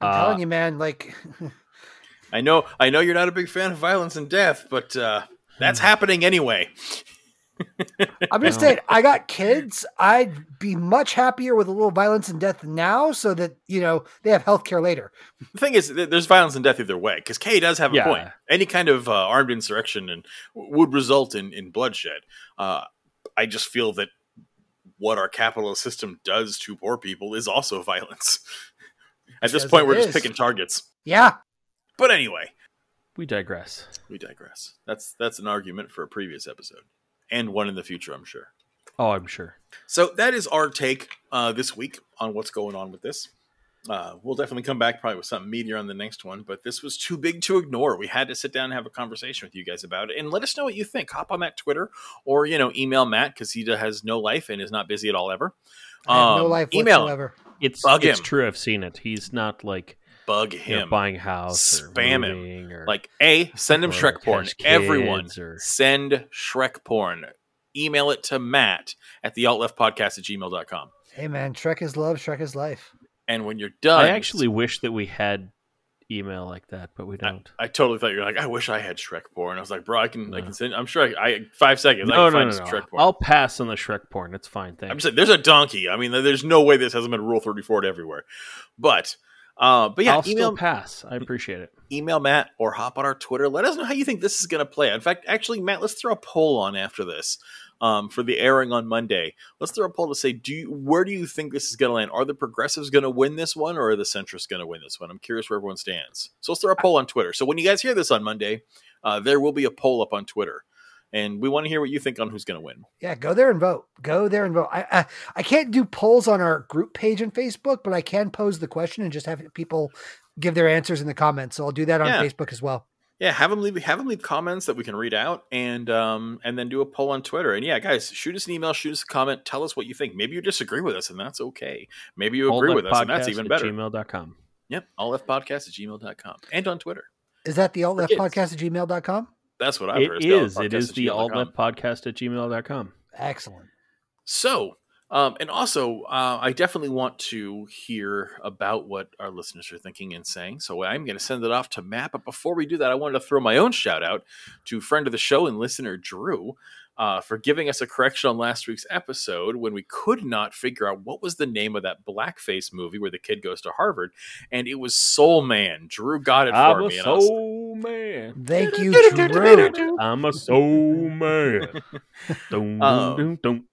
Uh,
telling you, man. Like,
I know I know you're not a big fan of violence and death, but uh, that's
Hmm.
happening anyway.
I'm just saying, I got kids. I'd be much happier with a little violence and death now, so that you know they have health care later.
The thing is, there's violence and death either way, because Kay does have a
Yeah.
point. Any kind of uh, armed insurrection and would result in, in bloodshed. Uh, I just feel that what our capitalist system does to poor people is also violence. At this
Yes,
point, we're just picking targets.
Yeah,
But anyway,
We digress.
we digress. That's that's an argument for a previous episode, and one in the future, I'm sure.
Oh, I'm sure.
So that is our take uh, this week on what's going on with this. Uh, we'll definitely come back probably with something meatier on the next one, but this was too big to ignore. We had to sit down and have a conversation with you guys about it, and let us know what you think. Hop on that Twitter or you know email Matt because he has no life and is not busy at all ever.
I have no
Um,
life
email him.
whatsoever.
It's
Bug
it's
him.
true. I've seen it. He's not like
bug
you know,
him.
buying a house, or
Spam him.
or
Like a send him Shrek porn. Everyone
or-
send Shrek porn. Email it to Matt at the altleftpodcast at gmail.com.
Hey, man, Shrek is love. Shrek is life.
And when you're done,
I actually wish that we had email like that, but we don't.
I totally thought you were like, I wish I had Shrek porn. I was like, bro, I can, I can send. I'm sure I, I five seconds. I
no,
can
no,
find
no, no.
Shrek porn.
I'll pass on the Shrek porn. It's fine.
I'm just saying, there's a donkey. I mean, there's no way this hasn't been Rule 34 everywhere. But, uh, but yeah,
I'll
email
still pass. I appreciate it.
email Matt or hop on our Twitter. Let us know how you think this is going to play. In fact, actually, Matt, let's throw a poll on after this. Um, for the airing on Monday, let's throw a poll to say, do you, where do you think this is going to land? Are the progressives going to win this one, or are the centrists going to win this one? I'm curious where everyone stands. So let's throw a poll on Twitter. So when you guys hear this on Monday, uh, there will be a poll up on Twitter, and we want to hear what you think on who's going to win.
Yeah, go there and vote. Go there and vote. I, I I can't do polls on our group page on Facebook, but I can pose the question and just have people give their answers in the comments. So I'll do that on
Yeah.
Facebook as well.
Yeah, have them leave have them leave comments that we can read out, and um, and then do a poll on Twitter. And yeah, guys, shoot us an email, shoot us a comment, tell us what you think. Maybe you disagree with us, and that's okay. Maybe you agree with us, and that's even better.
Gmail.com.
Yep, podcast at gmail.com and on Twitter.
Is that the alt left
Kids.
podcast at gmail.com?
That's what I've heard.
It
It's
is. It is the
at
left podcast at gmail.com.
Excellent.
So, um, and also, uh, I definitely want to hear about what our listeners are thinking and saying. So I'm going to send it off to Matt. But before we do that, I wanted to throw my own shout out to friend of the show and listener Drew uh, for giving us a correction on last week's episode when we could not figure out what was the name of that blackface movie where the kid goes to Harvard, and it was Soul Man. Drew got it for
I'm a
me. and was-
soul man.
Thank you, Drew.
I'm a soul man. Dum.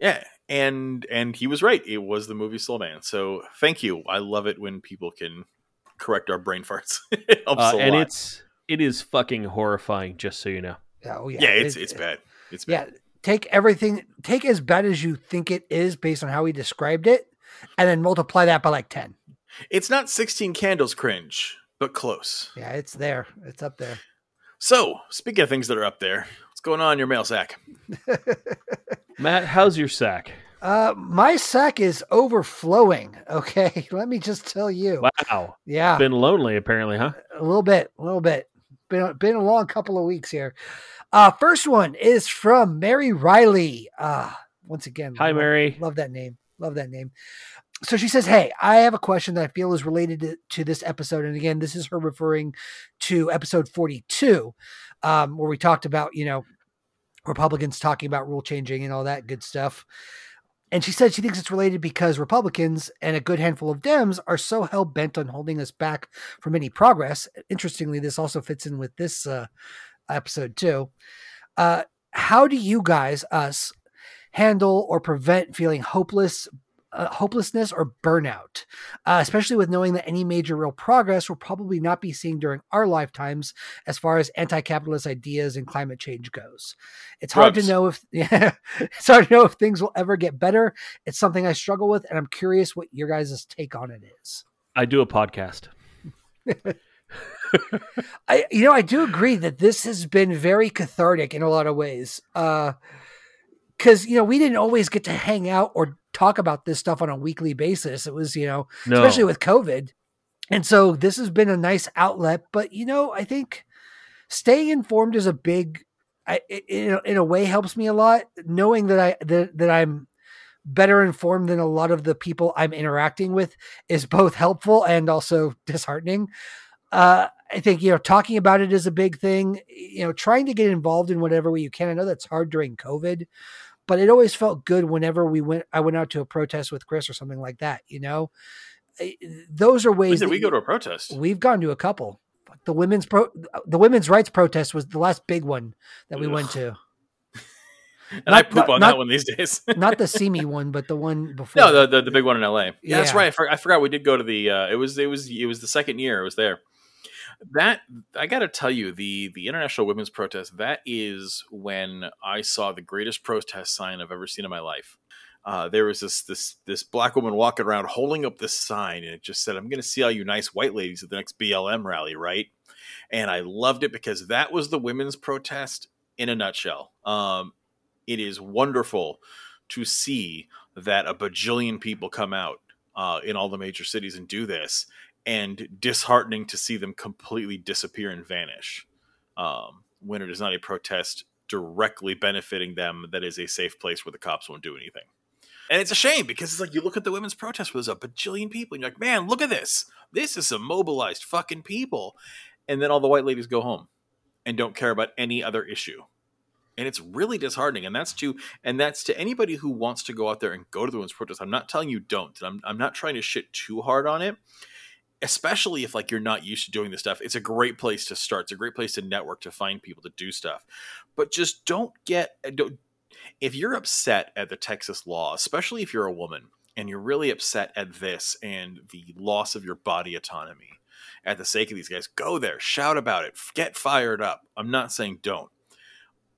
Yeah, and and he was right. It was the movie Soul Man. So thank you. I love it when people can correct our brain farts. it helps
Uh,
a
and
lot.
it's it is fucking horrifying. Just so you know.
Oh yeah,
yeah, it's
It-
it's bad. It's bad.
Yeah,
bad.
take everything, take as bad as you think it is based on how he described it, and then multiply that by like ten.
It's not sixteen candles cringe, but close.
Yeah, it's there. It's up there.
So speaking of things that are up there, what's going on in your mail sack?
Matt, how's your sack?
Uh, my sack is overflowing. Okay, let me just tell you.
Wow,
Yeah,
been lonely apparently, huh?
a little bit, a little bit. been been a long couple of weeks here. Uh, first one is from Mary Riley. Uh, once again,
Hi,
love,
Mary.
Love that name. Love that name. So she says, Hey, I have a question that I feel is related to, to this episode. And again, this is her referring to episode 42, um, where we talked about, you know, Republicans talking about rule changing and all that good stuff. And she said she thinks it's related because Republicans and a good handful of Dems are so hell bent on holding us back from any progress. Interestingly, this also fits in with this uh, episode too. Uh, how do you guys, us, handle or prevent feeling hopeless, uh, hopelessness or burnout, uh, especially with knowing that any major real progress will probably not be seen during our lifetimes as far as anti-capitalist ideas and climate change goes. It's hard
Drugs.
to know if yeah, it's hard to know if things will ever get better. It's something I struggle with, and I'm curious what your guys' take on it is.
I do a podcast.
I you know I do agree that this has been very cathartic in a lot of ways. Uh cuz you know we didn't always get to hang out or talk about this stuff on a weekly basis. It was, you know,
No,
especially with COVID. And so this has been a nice outlet, but you know, I think staying informed is a big I in, a- in a way helps me a lot knowing that I that, that I'm better informed than a lot of the people I'm interacting with is both helpful and also disheartening. Uh, I think you know talking about it is a big thing. You know, trying to get involved in whatever way you can. I know that's hard during COVID, but it always felt good whenever we went. I went out to a protest with Chris or something like that. You know, those are ways that
we go to a protest?
We've gone to a couple. The women's pro, the women's rights protest was the last big one that we went to.
And
not-
I poop
not-
on
not-
that one these days.
Not the Simi one, but the one before.
no, the, the the big one in L.A. Yeah, that's right. I, for, I forgot we did go to the. Uh, it was it was it was the second year. It was there. That I got to tell you, the the International Women's Protest. That is when I saw the greatest protest sign I've ever seen in my life. Uh, there was this this this black woman walking around holding up this sign, and it just said, "I'm going to see all you nice white ladies at the next BLM rally." Right, and I loved it because that was the women's protest in a nutshell. Um, it is wonderful to see that a bajillion people come out uh, in all the major cities and do this, and disheartening to see them completely disappear and vanish um, when it is not a protest directly benefiting them that is a safe place where the cops won't do anything. And it's a shame because it's like you look at the women's protest there's a bajillion people and you're like, man, look at this. This is some mobilized fucking people. And then all the white ladies go home and don't care about any other issue. And it's really disheartening. And that's to and that's to anybody who wants to go out there and go to the women's protest. I'm not telling you don't. I'm I'm not trying to shit too hard on it. Especially if like you're not used to doing this stuff. It's a great place to start. It's a great place to network to find people to do stuff. But just don't get uh, don't if you're upset at the Texas law, especially if you're a woman and you're really upset at this and the loss of your body autonomy at the sake of these guys, go there, shout about it, get fired up. I'm not saying don't.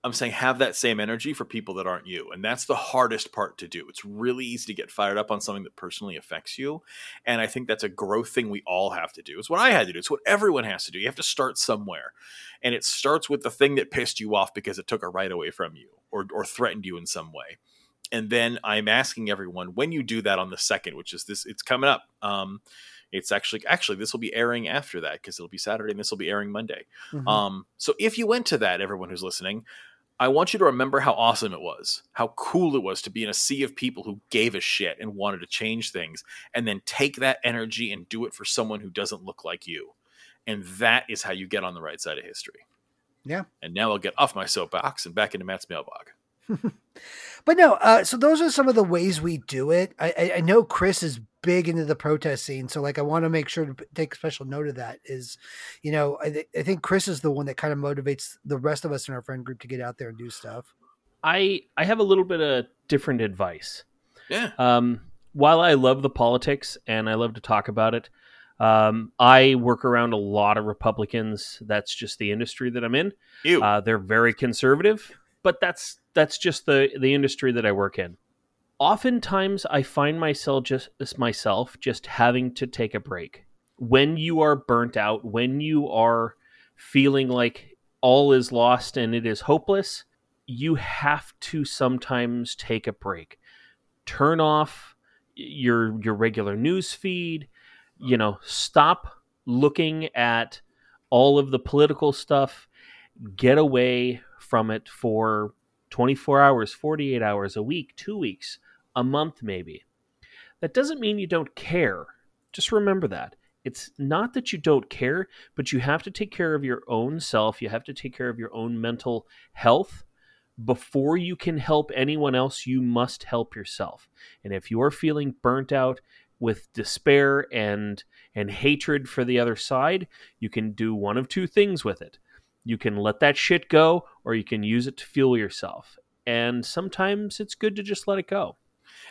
I'm saying have that same energy for people that aren't you. And that's the hardest part to do. It's really easy to get fired up on something that personally affects you. And I think that's a growth thing we all have to do. It's what I had to do. It's what everyone has to do. You have to start somewhere. And it starts with the thing that pissed you off because it took a right away from you or, or threatened you in some way. And then I'm asking everyone when you do that on the second, which is this, it's coming up. Um, it's actually actually this will be airing after that because it'll be Saturday and this will be airing Monday.
Mhm.
Um, so if you went to that, everyone who's listening, I want you to remember how awesome it was, how cool it was to be in a sea of people who gave a shit and wanted to change things, and then take that energy and do it for someone who doesn't look like you. And that is how you get on the right side of history.
Yeah.
And now I'll get off my soapbox and back into Matt's mailbag.
But no, uh, so those are some of the ways we do it. I, I, I know Chris is big into the protest scene, so like I want to make sure to p- take special note of that. Is you know I, th- I think Chris is the one that kind of motivates the rest of us in our friend group to get out there and do stuff.
I I have a little bit of different advice.
Yeah.
Um, while I love the politics and I love to talk about it, um, I work around a lot of Republicans. That's just the industry that I'm in.
You.
Uh, they're very conservative, but that's that's just the the industry that I work in. Oftentimes, I find myself just myself just having to take a break when you are burnt out, when you are feeling like all is lost and it is hopeless. You have to sometimes take a break, turn off your your regular news feed. You know, stop looking at all of the political stuff, get away from it for 24 hours, 48 hours, a week, two weeks, a month, maybe. That doesn't mean you don't care. Just remember that. It's not that you don't care, but you have to take care of your own self. You have to take care of your own mental health. Before you can help anyone else, you must help yourself. And if you're feeling burnt out with despair and and hatred for the other side, you can do one of two things with it. You can let that shit go or you can use it to fuel yourself. And sometimes it's good to just let it go.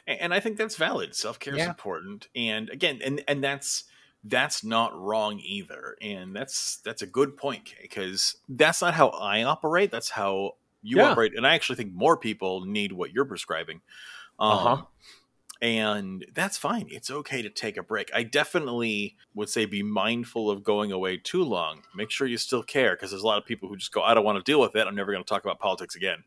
And I think that's valid. Self care is
Yeah.
important. And again, and and that's that's not wrong either. And that's that's a good point because that's not how I operate. That's how you
Yeah.
operate. And I actually think more people need what you're prescribing. Um,
Uh-huh.
And that's fine. It's okay to take a break. I definitely would say be mindful of going away too long. Make sure you still care because there's a lot of people who just go, I don't want to deal with it. I'm never going to talk about politics again.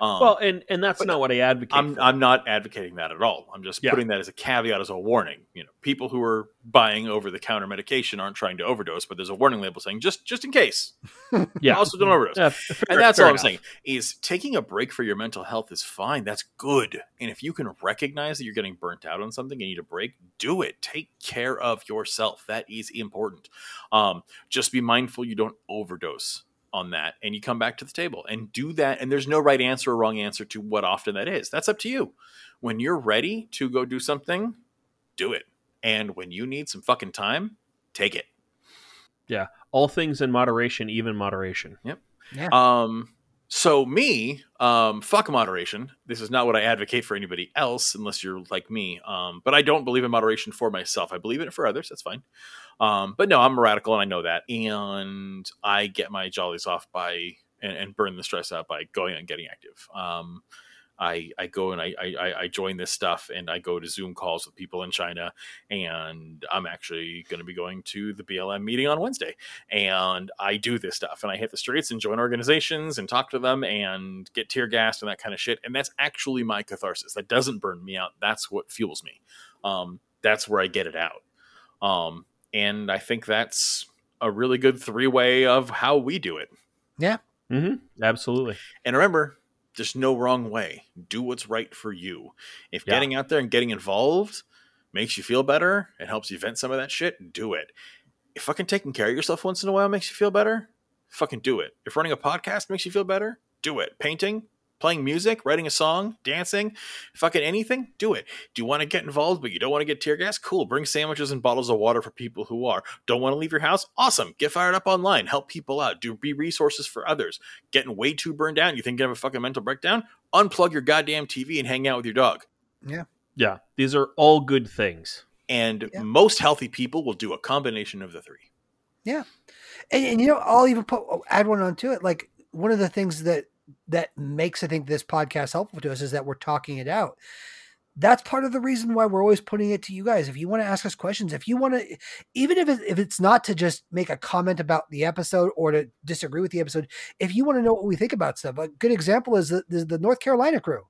Um,
Well, and and that's not what I advocate.
I'm
for.
I'm not advocating that at all. I'm just
Yeah.
putting that as a caveat, as a warning. You know, people who are buying over the counter medication aren't trying to overdose, but there's a warning label saying just just in case.
yeah.
Also, don't overdose.
Yeah, fair-
and that's
fair
all I'm saying is taking a break for your mental health is fine. That's good. And if you can recognize that you're getting burnt out on something and you need a break, do it. Take care of yourself. That is important. Um, just be mindful you don't overdose on that and you come back to the table and do that. And there's no right answer or wrong answer to what often that is. That's up to you. When you're ready to go do something, do it. And when you need some fucking time, take it. Yeah.
All things in moderation, even moderation. Yep.
Um, so me, um, fuck moderation. This is not what I advocate for anybody else, unless you're like me. Um, but I don't believe in moderation for myself. I believe in it for others. That's fine. Um, but no, I'm a radical, and I know that. And I get my jollies off by and, and burn the stress out by going and getting active. Um, I, I go and I, I, I join this stuff and I go to Zoom calls with people in China. And I'm actually going to be going to the BLM meeting on Wednesday and I do this stuff and I hit the streets and join organizations and talk to them and get tear gassed and that kind of shit. And that's actually my catharsis. That doesn't burn me out. That's what fuels me. Um, that's where I get it out. Um, and I think that's a really good three way of how we do it.
hmm Absolutely.
And remember, there's no wrong way. Do what's right for you. If
Yeah.
getting out there and getting involved makes you feel better it helps you vent some of that shit, do it. If fucking taking care of yourself once in a while makes you feel better, fucking do it. If running a podcast makes you feel better, do it. Painting, playing music, writing a song, dancing, fucking anything, do it. Do you want to get involved but you don't want to get tear gas? Cool. Bring sandwiches and bottles of water for people who are. Don't want to leave your house? Awesome. Get fired up online. Help people out. Do be resources for others. Getting way too burned out. You think you have a fucking mental breakdown? Unplug your goddamn TV and hang out with your dog.
Yeah. Yeah. These are all good things.
And
Yeah.
most healthy people will do a combination of the three.
And, and you know, I'll even put add one onto it. Like one of the things that that makes I think this podcast helpful to us is that we're talking it out. That's part of the reason why we're always putting it to you guys. If you want to ask us questions, if you want to, even if it, if it's not to just make a comment about the episode or to disagree with the episode, if you want to know what we think about stuff, a good example is the, the, North Carolina crew.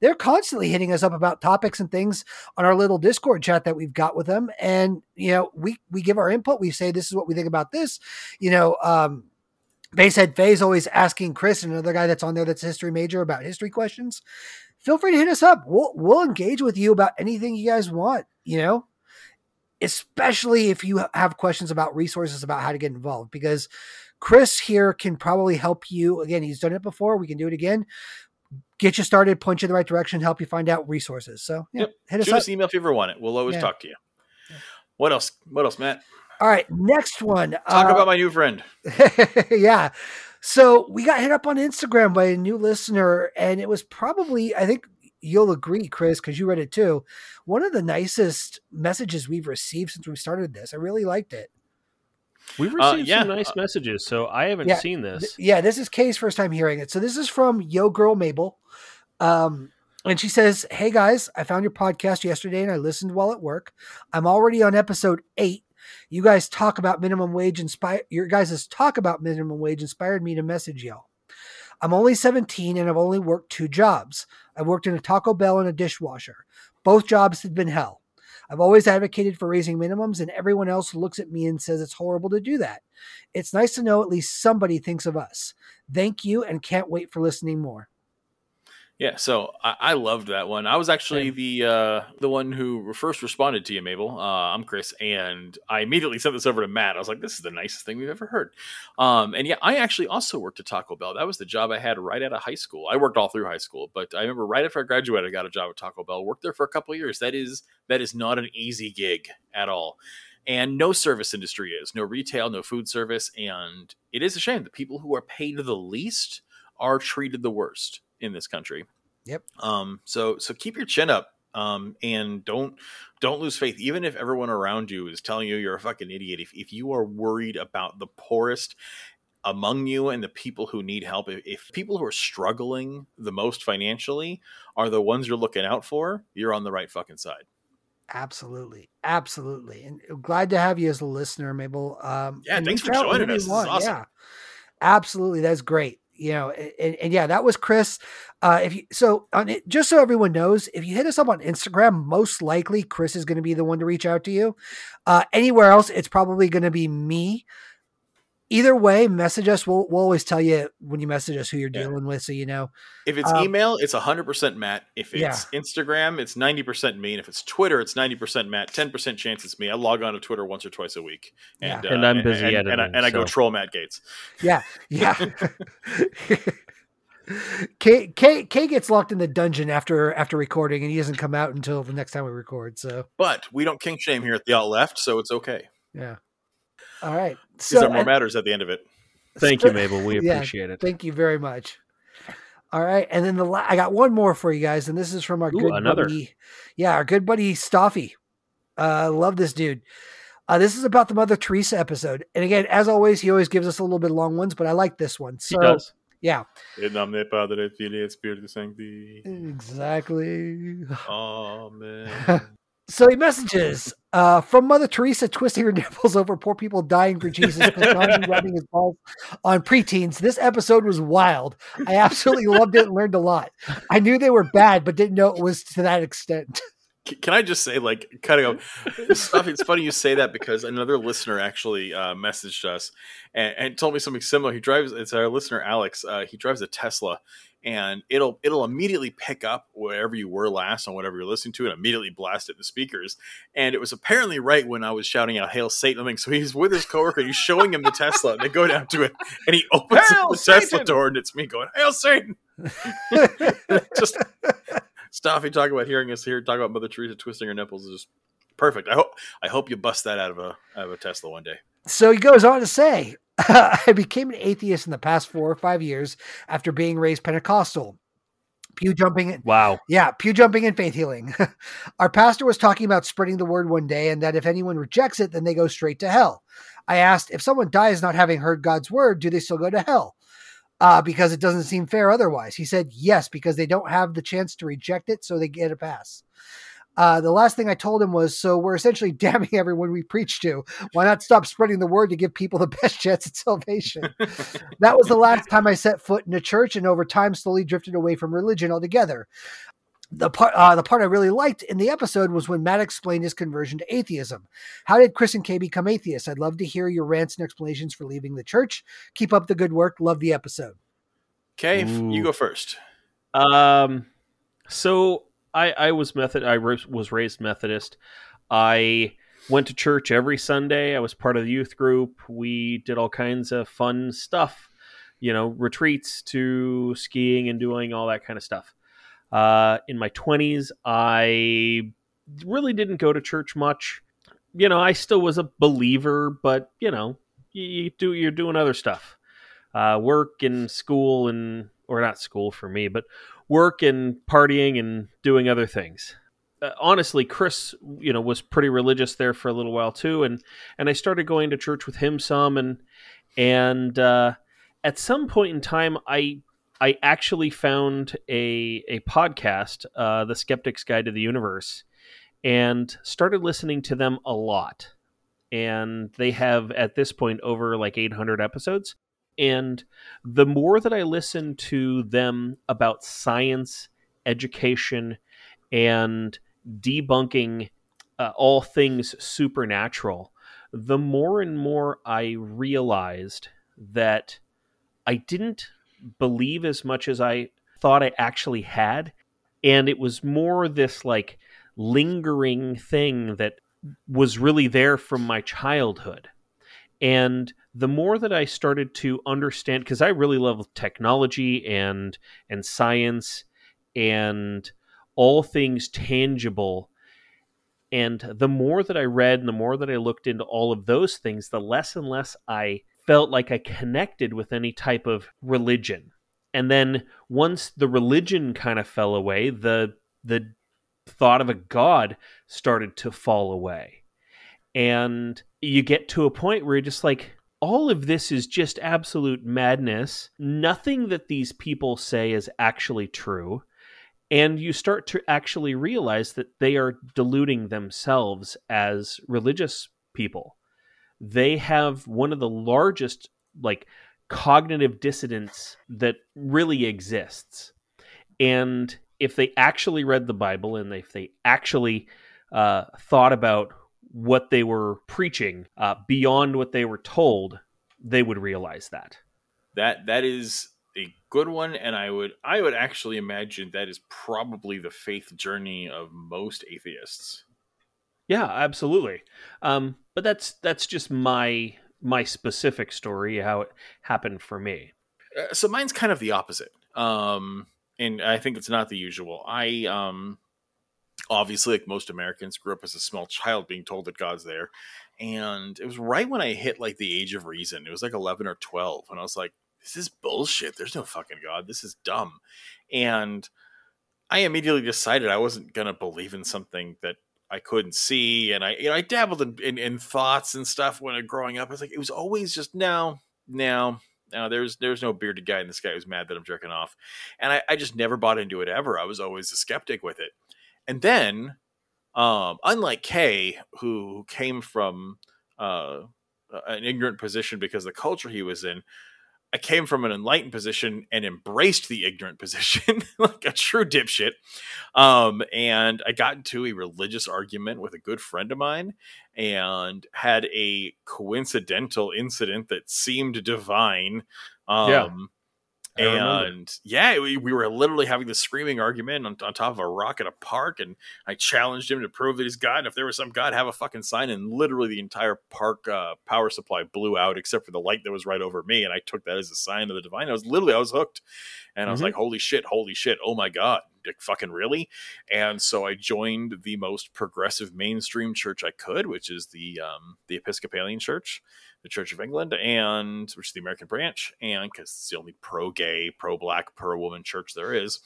They're constantly hitting us up about topics and things on our little Discord chat that we've got with them, and you know, we we give our input. We say this is what we think about this, you know, um, Basehead Faye's always asking Chris, and another guy that's on there that's a history major, about history questions. Feel free to hit us up. We'll we'll engage with you about anything you guys want. You know, especially if you have questions about resources about how to get involved, because Chris here can probably help you. Again, he's done it before. We can do it again. Get you started, point you in the right direction, help you find out resources. So yeah,
Yep.
hit us
Shoot
up.
us an email if you ever want it. We'll always
Yeah.
talk to you. What else? What else, Matt?
All right, next one.
Talk
Uh,
about my new friend.
yeah. So we got hit up on Instagram by a new listener, and it was probably, I think you'll agree, Chris, because you read it too. One of the nicest messages we've received since we started this. I really liked it.
We've
Uh,
received
yeah,
some nice messages, so I haven't
Yeah,
seen
Th-
this.
yeah, this is Kay's first time hearing it. So this is from Yo Girl Mabel. Um, and she says, Hey guys, I found your podcast yesterday and I listened while at work. I'm already on episode eight. You guys talk about minimum wage inspire your guys' talk about minimum wage inspired me to message y'all. I'm only 17 and I've only worked two jobs. I worked in a Taco Bell and a dishwasher. Both jobs have been hell. I've always advocated for raising minimums, and everyone else looks at me and says it's horrible to do that. It's nice to know at least somebody thinks of us. Thank you, and can't wait for listening more.
Yeah, so I, I loved that one. I was actually the uh, the one who first responded to you, Mabel. Uh, I'm Chris, and I immediately sent this over to Matt. I was like, "This is the nicest thing we've ever heard." Um, and yeah, I actually also worked at Taco Bell. That was the job I had right out of high school. I worked all through high school, but I remember right after I graduated, I got a job at Taco Bell. Worked there for a couple of years. That is that is not an easy gig at all. And no service industry is no retail, no food service, and it is a shame. The people who are paid the least are treated the worst in this country.
Yep.
Um, so so keep your chin up. Um, and don't don't lose faith, even if everyone around you is telling you you're a fucking idiot. If if you are worried about the poorest among you and the people who need help, if, if people who are struggling the most financially are the ones you're looking out for, you're on the right fucking side.
Absolutely, absolutely, and uh, glad to have you as a listener, Mabel. Um,
Yeah, thanks for joining us. This is awesome.
Yeah, absolutely, that's great. You know, and, and yeah, that was Chris. Uh, if you so on it, just so everyone knows, if you hit us up on Instagram, most likely Chris is going to be the one to reach out to you. Uh, anywhere else, it's probably going to be me. Either way, message us. We'll we'll always tell you when you message us who you're
Yeah.
dealing with, so you know.
If it's
Um,
email, it's 100% Matt. If it's
Yeah.
Instagram, it's 90% me. And if it's Twitter, it's 90% Matt. 10% chance it's me. I log on to Twitter once or twice a week. And,
Yeah.
uh,
And I'm busy
and, and, I,
editing,
and I go troll Matt Gaetz.
Yeah, yeah. K, K K gets locked in the dungeon after after recording, and he doesn't come out until the next time we record. So
But we don't kink shame here at the Alt Left, so it's okay.
yeah. All right.
Because
So
there more
and-
matters at the end of it.
Thank you, Mabel. We
Yeah,
appreciate it.
Thank you very much. All right, and then the la- I got one more for you guys, and this is from our
Ooh,
good
another.
buddy, yeah, our good buddy Stoffy. Uh, love this dude. Uh, this is about the Mother Teresa episode, and again, as always, he always gives us a little bit long ones, but I like this one.
He
So
does.
yeah,
In nomine Padre, Filii, Spiritus Sancti.
exactly.
Amen.
So he messages uh, from Mother Teresa twisting her nipples over poor people dying for Jesus, Pastrana rubbing his balls on preteens. This episode was wild. I absolutely loved it and learned a lot. I knew they were bad, but didn't know it was to that extent.
Can I just say, like, cutting up stuff? It's funny you say that because another listener actually uh, messaged us and, and told me something similar. He drives. It's our listener Alex. Uh, he drives a Tesla, and it'll it'll immediately pick up wherever you were last on whatever you're listening to, and immediately blast it in the speakers. And it was apparently right when I was shouting out "Hail Satan!" So. He's with his coworker. He's showing him the Tesla, and they go down to it, and he opens the Tesla door, and it's me going "Hail Satan!" just Staffy talking about hearing us here talk about Mother Teresa twisting her nipples is just perfect. I hope I hope you bust that out of a out of a Tesla one day.
So he goes on to say, I became an atheist in the past four or five years after being raised Pentecostal. Pew jumping
Wow.
Yeah, pew jumping and faith healing. Our pastor was talking about spreading the word one day and that if anyone rejects it, then they go straight to hell. I asked, if someone dies not having heard God's word, do they still go to hell? Uh, because it doesn't seem fair otherwise. He said, yes, because they don't have the chance to reject it, so they get a pass. Uh, the last thing I told him was, so we're essentially damning everyone we preach to. Why not stop spreading the word to give people the best chance at salvation? that was the last time I set foot in a church, and over time slowly drifted away from religion altogether. The part, uh, the part I really liked in the episode was when Matt explained his conversion to atheism. How did Chris and Kay become atheists? I'd love to hear your rants and explanations for leaving the church. Keep up the good work. Love the episode.
Kay,
Ooh.
you go first.
Um, so I I was method. I was raised Methodist. I went to church every Sunday. I was part of the youth group. We did all kinds of fun stuff. You know, retreats to skiing and doing all that kind of stuff. Uh, in my twenties, I really didn't go to church much. You know, I still was a believer, but you know, you, you do you're doing other stuff, uh, work and school and or not school for me, but work and partying and doing other things. Uh, honestly, Chris, you know, was pretty religious there for a little while too, and and I started going to church with him some, and and uh, at some point in time, I I actually found a a podcast, uh, The Skeptic's Guide to the Universe, and started listening to them a lot. And they have at this point over like 800 episodes. And the more that I listen to them about science, education, and debunking uh, all things supernatural, the more and more I realized that I didn't believe as much as I thought I actually had. And it was more this like lingering thing that was really there from my childhood. And the more that I started to understand, because I really love technology and and science and all things tangible. And the more that I read and the more that I looked into all of those things, the less and less I felt like I connected with any type of religion. And then once the religion kind of fell away, the the thought of a god started to fall away. And you get to a point where you're just like, all of this is just absolute madness. Nothing that these people say is actually true. And you start to actually realize that they are deluding themselves as religious people. They have one of the largest, like, cognitive dissidence that really exists. And if they actually read the Bible and if they actually uh, thought about what they were preaching uh, beyond what they were told, they would realize that.
That that is a good one, and I would I would actually imagine that is probably the faith journey of most atheists.
Yeah, absolutely. Um, but that's that's just my my specific story, how it happened for me.
Uh, so mine's kind of the opposite. Um, and I think it's not the usual. I um obviously like most Americans grew up as a small child being told that God's there. And it was right when I hit like the age of reason. It was like 11 or 12 and I was like this is bullshit. There's no fucking God. This is dumb. And I immediately decided I wasn't going to believe in something that I couldn't see. And I, you know, I dabbled in, in, in thoughts and stuff when I growing up. I was like, it was always just no, no, no, there's there's no bearded guy in this guy who's mad that I'm jerking off, and I, I just never bought into it ever. I was always a skeptic with it, and then, um, unlike Kay, who came from uh, an ignorant position because the culture he was in, I came from an enlightened position and embraced the ignorant position like a true dipshit. Um, and I got into a religious argument with a good friend of mine and had a coincidental incident that seemed divine. Um, yeah and yeah, we, we, were literally having this screaming argument on, on, top of a rock at a park, and I challenged him to prove that he's God. And if there was some God, have a fucking sign. And literally, the entire park uh, power supply blew out except for the light that was right over me, and I took that as a sign of the divine. I was literally, I was hooked, and mm-hmm. I was mm-hmm. like, "Holy shit! Holy shit! Oh my god!" Like, fucking really? And so I joined the most progressive mainstream church I could, which is the um, the Episcopalian Church the Church of England, and which is the American branch, and because it's the only pro gay, pro black, pro woman church there is.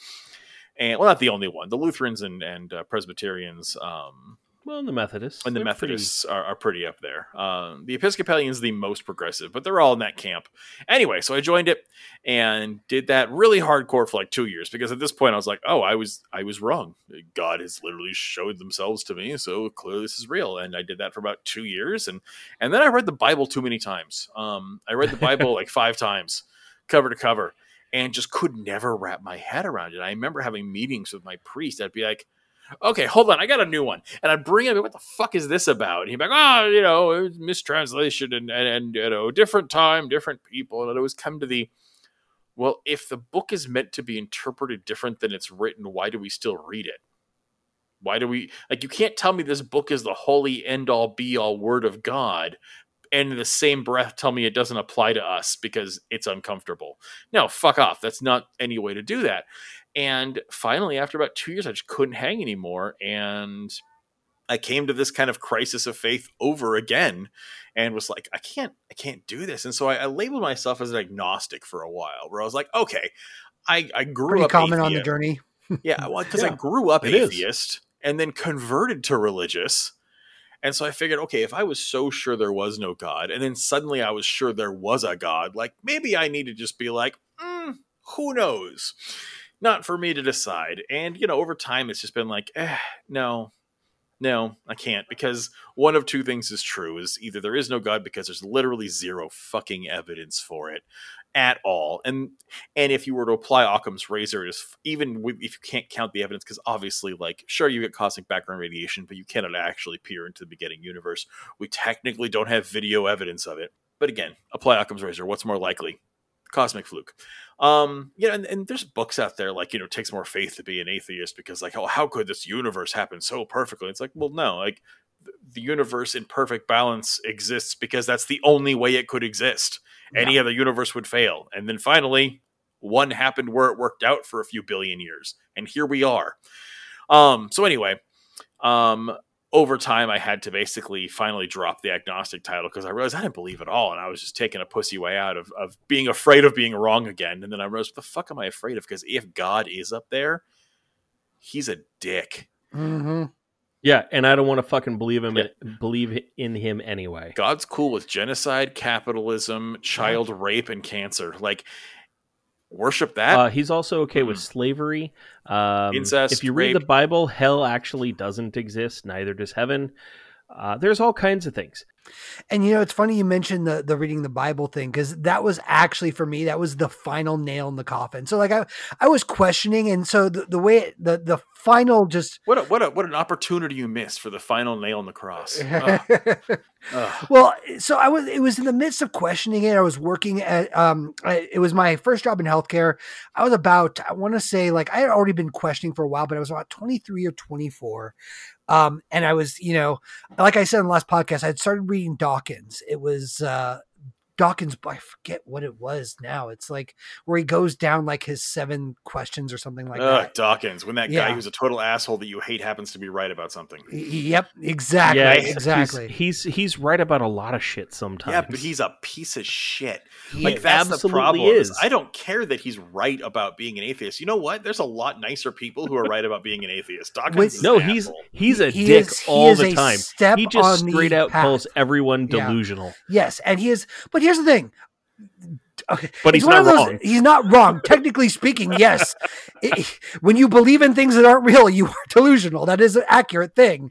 And well, not the only one. The Lutherans and, and uh, Presbyterians um,
well, and the Methodists
and the Methodists pretty... Are, are, pretty up there. Um, the Episcopalians the most progressive, but they're all in that camp. Anyway, so I joined it and did that really hardcore for like two years because at this point I was like, oh, I was I was wrong. God has literally showed themselves to me, so clearly this is real. And I did that for about two years, and and then I read the Bible too many times. Um, I read the Bible like five times, cover to cover, and just could never wrap my head around it. I remember having meetings with my priest. I'd be like okay, hold on, I got a new one. And I'd bring him, what the fuck is this about? And he'd be like, oh, you know, mistranslation and, and, and, you know, different time, different people. And it always come to the, well, if the book is meant to be interpreted different than it's written, why do we still read it? Why do we, like, you can't tell me this book is the holy end all be all word of God, and in the same breath tell me it doesn't apply to us because it's uncomfortable. No, fuck off. That's not any way to do that. And finally, after about two years, I just couldn't hang anymore. And I came to this kind of crisis of faith over again and was like, I can't, I can't do this. And so I, I labeled myself as an agnostic for a while, where I was like, okay, I, I grew
Pretty
up
common atheist. on the journey.
yeah, well, because yeah, I grew up atheist is. and then converted to religious. And so I figured, okay, if I was so sure there was no God, and then suddenly I was sure there was a God, like maybe I need to just be like, mm, who knows? Not for me to decide. And you know, over time, it's just been like, eh, no, no, I can't because one of two things is true: is either there is no God because there's literally zero fucking evidence for it at all, and and if you were to apply Occam's razor, is even if you can't count the evidence, because obviously, like, sure, you get cosmic background radiation, but you cannot actually peer into the beginning universe. We technically don't have video evidence of it, but again, apply Occam's razor. What's more likely? Cosmic fluke. Um, you know, and, and there's books out there like, you know, it takes more faith to be an atheist because like, oh, how could this universe happen so perfectly? It's like, well, no, like the universe in perfect balance exists because that's the only way it could exist. Yeah. Any other universe would fail. And then finally, one happened where it worked out for a few billion years. And here we are. Um, so anyway, um, over time, I had to basically finally drop the agnostic title because I realized I didn't believe at all, and I was just taking a pussy way out of, of being afraid of being wrong again. And then I realized, what the fuck am I afraid of? Because if God is up there, he's a dick.
Mm-hmm.
Yeah, and I don't want to fucking believe him. Yeah. Believe in him anyway.
God's cool with genocide, capitalism, child rape, and cancer. Like worship that.
Uh, he's also okay with slavery. Um,
Incest.
If you read rape. the Bible, hell actually doesn't exist. Neither does heaven. Uh, there's all kinds of things.
And you know, it's funny you mentioned the the reading the Bible thing because that was actually for me that was the final nail in the coffin. So like I I was questioning, and so the, the way it, the the final just
what a, what a, what an opportunity you missed for the final nail in the cross.
well, so I was it was in the midst of questioning it. I was working at um I, it was my first job in healthcare. I was about I want to say like I had already been questioning for a while, but I was about twenty three or twenty four um, and I was, you know, like I said in the last podcast, I had started reading Dawkins. It was uh, Dawkins, I forget what it was now. It's like where he goes down like his seven questions or something like Ugh, that.
Dawkins, when that yeah. guy who's a total asshole that you hate happens to be right about something.
Yep, exactly. Yeah, exactly.
He's, he's, he's right about a lot of shit sometimes.
Yeah, but he's a piece of shit. He like that's the problem. Is. I don't care that he's right about being an atheist. You know what? There's a lot nicer people who are right about being an atheist. Dawkins no,
he's
asshole.
he's a he dick is, all the time. he just straight out path. calls everyone delusional.
Yeah. Yes, and he is. But here's the thing.
Okay. But he's, he's not those, wrong.
He's not wrong. Technically speaking, yes. It, when you believe in things that aren't real, you are delusional. That is an accurate thing.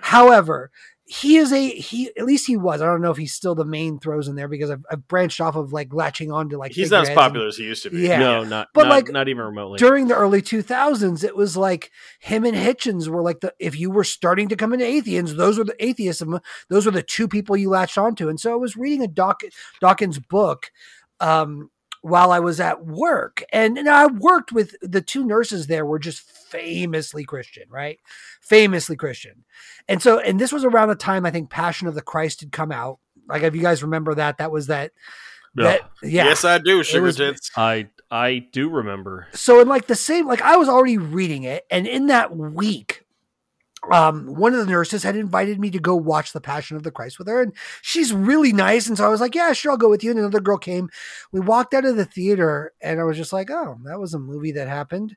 However, he is a he at least he was. I don't know if he's still the main throws in there because i've, I've branched off of like latching on to like
he's not as popular and, as he used to be.
Yeah. No not but not, like not even remotely.
during the early 2000s it was like him and hitchens were like the if you were starting to come into atheism those were the atheism those were the two people you latched onto. And so i was reading a Doc, dawkins book um while I was at work. And, and I worked with the two nurses there were just famously Christian, right? Famously Christian. And so, and this was around the time I think Passion of the Christ had come out. Like, if you guys remember that, that was that. That, yeah.
Yes, I do. Sugar was, tits.
I I do remember.
So in like the same, like I was already reading it, and in that week, um, one of the nurses had invited me to go watch The Passion of the Christ with her, and she's really nice. And so I was like, "Yeah, sure, I'll go with you." And another girl came. We walked out of the theater, and I was just like, "Oh, that was a movie that happened."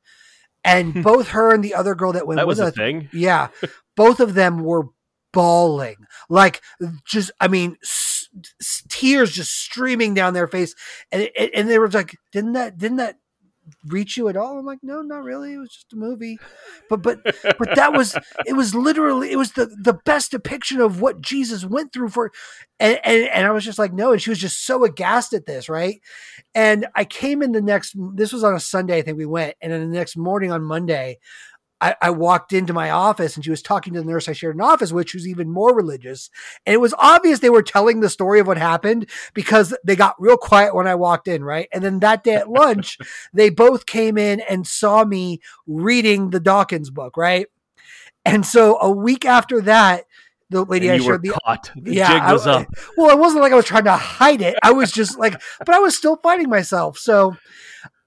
And both her and the other girl that went
that
was
a thing.
Yeah, both of them were bawling, like just, I mean, s- s- tears just streaming down their face, and it, and they were like, "Didn't that? Didn't that?" Reach you at all? I'm like, no, not really. It was just a movie. But but but that was it was literally it was the the best depiction of what Jesus went through for and, and and I was just like, no, and she was just so aghast at this, right? And I came in the next this was on a Sunday, I think we went, and then the next morning on Monday, I, I, walked into my office and she was talking to the nurse I shared an office with, who's even more religious. And it was obvious they were telling the story of what happened because they got real quiet when I walked in, right? And then that day at lunch, they both came in and saw me reading the Dawkins book, right? And so a week after that, the lady I showed the
caught. The yeah, was
I, well, it wasn't like I was trying to hide it. I was just like, but I was still fighting myself. So,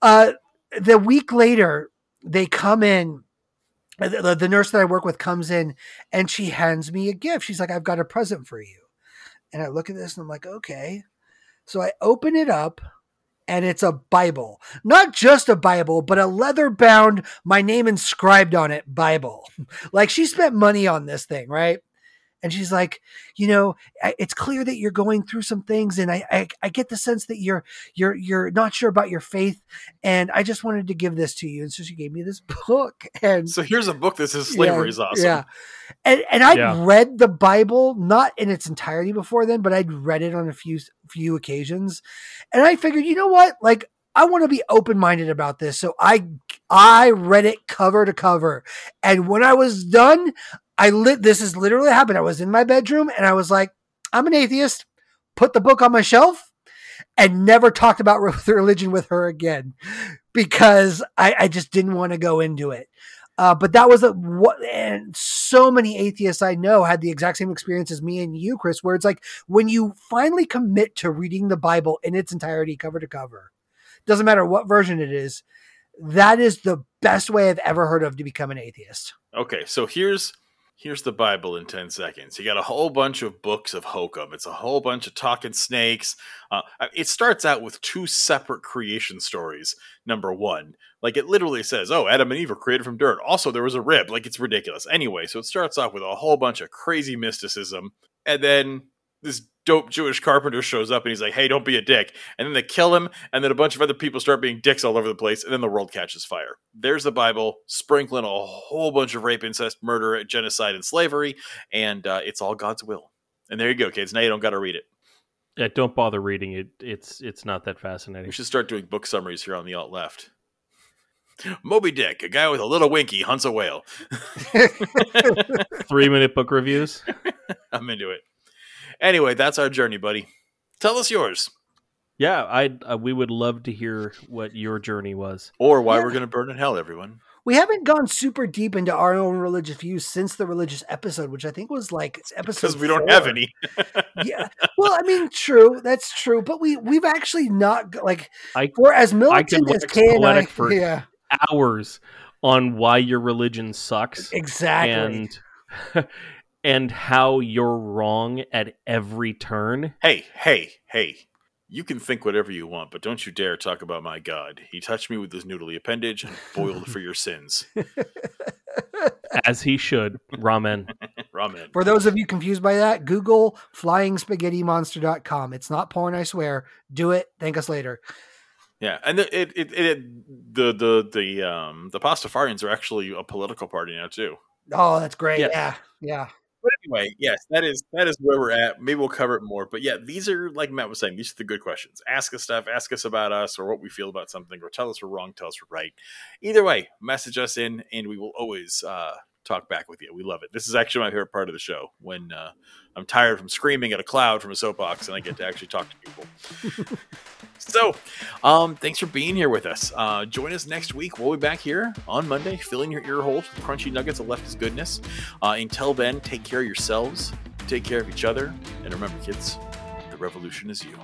uh, the week later, they come in Uh, the, the nurse that I work with comes in and she hands me a gift. She's like, I've got a present for you. And I look at this and I'm like, okay. So I open it up and it's a Bible. Not just a Bible, but a leather bound, my name inscribed on it Bible. like she spent money on this thing, right? And she's like, you know, it's clear that you're going through some things, and I, I, I get the sense that you're you're you're not sure about your faith, and I just wanted to give this to you, and so she gave me this book, and
so here's a book that says slavery
yeah,
is awesome.
Yeah, and and I'd
Yeah.
read the Bible not in its entirety before then, but I'd read it on a few few occasions, and I figured, you know what, like. I want to be open minded about this. So I I read it cover to cover. And when I was done, I lit this is literally happened. I was in my bedroom and I was like, I'm an atheist. Put the book on my shelf and never talked about religion with her again because I, I just didn't want to go into it. Uh, but that was a what, and so many atheists I know had the exact same experience as me and you, Chris, where it's like when you finally commit to reading the Bible in its entirety, cover to cover, doesn't matter what version it is, that is the best way I've ever heard of to become an atheist.
Okay, so here's here's the Bible in ten seconds. You got a whole bunch of books of hokum. It's a whole bunch of talking snakes. Uh, it starts out with two separate creation stories. Number one, like it literally says, "Oh, Adam and Eve were created from dirt." Also, there was a rib. Like it's ridiculous. Anyway, so it starts off with a whole bunch of crazy mysticism, and then this dope Jewish carpenter shows up and he's like, "Hey, don't be a dick." And then they kill him, and then a bunch of other people start being dicks all over the place, and then the world catches fire. There's the Bible sprinkling a whole bunch of rape, incest, murder, genocide, and slavery, and uh, it's all God's will. And there you go, kids. Now you don't got to read it.
Yeah, don't bother reading it. It's it's not that fascinating.
We should start doing book summaries here on the alt left. Moby Dick, a guy with a little winky, hunts a whale.
Three minute book reviews.
I'm into it. Anyway, that's our journey, buddy. Tell us yours,
Yeah, I uh, we would love to hear what your journey was.
or why
Yeah.
we're going to burn in hell, everyone.
We haven't gone super deep into our own religious views since the religious episode, which I think was like episode.
Because we don't have any.
yeah. Well, I mean, true. That's true. But we we've actually not like
I
we're as militant as
wax
Kay and I.
poetic for-
Yeah,
hours on why your religion sucks
exactly.
and and how you're wrong at every turn.
Hey, hey, hey. You can think whatever you want, but don't you dare talk about my God. He touched me with his noodly appendage and boiled for your sins.
As he should. Ramen.
Ramen.
For those of you confused by that, Google flyingspaghettimonster.com. It's not porn, I swear. Do it. Thank us later.
Yeah, and the, it, it, it, the the the um the Pastafarians are actually a political party now too.
Oh, that's great.
Yes.
Yeah. Yeah.
But anyway, yes, that is that is where we're at. Maybe we'll cover it more. But yeah, these are like Matt was saying, these are the good questions. Ask us stuff, ask us about us or what we feel about something, or tell us we're wrong, tell us we're right. Either way, message us in and we will always uh talk back with you. We love it. This is actually my favorite part of the show when uh, I'm tired from screaming at a cloud from a soapbox and I get to actually talk to people. so, um, thanks for being here with us. Uh, join us next week. We'll be back here on Monday, filling your ear holes with crunchy nuggets of leftist goodness. Uh, until then, take care of yourselves, take care of each other, and remember, kids, the revolution is you.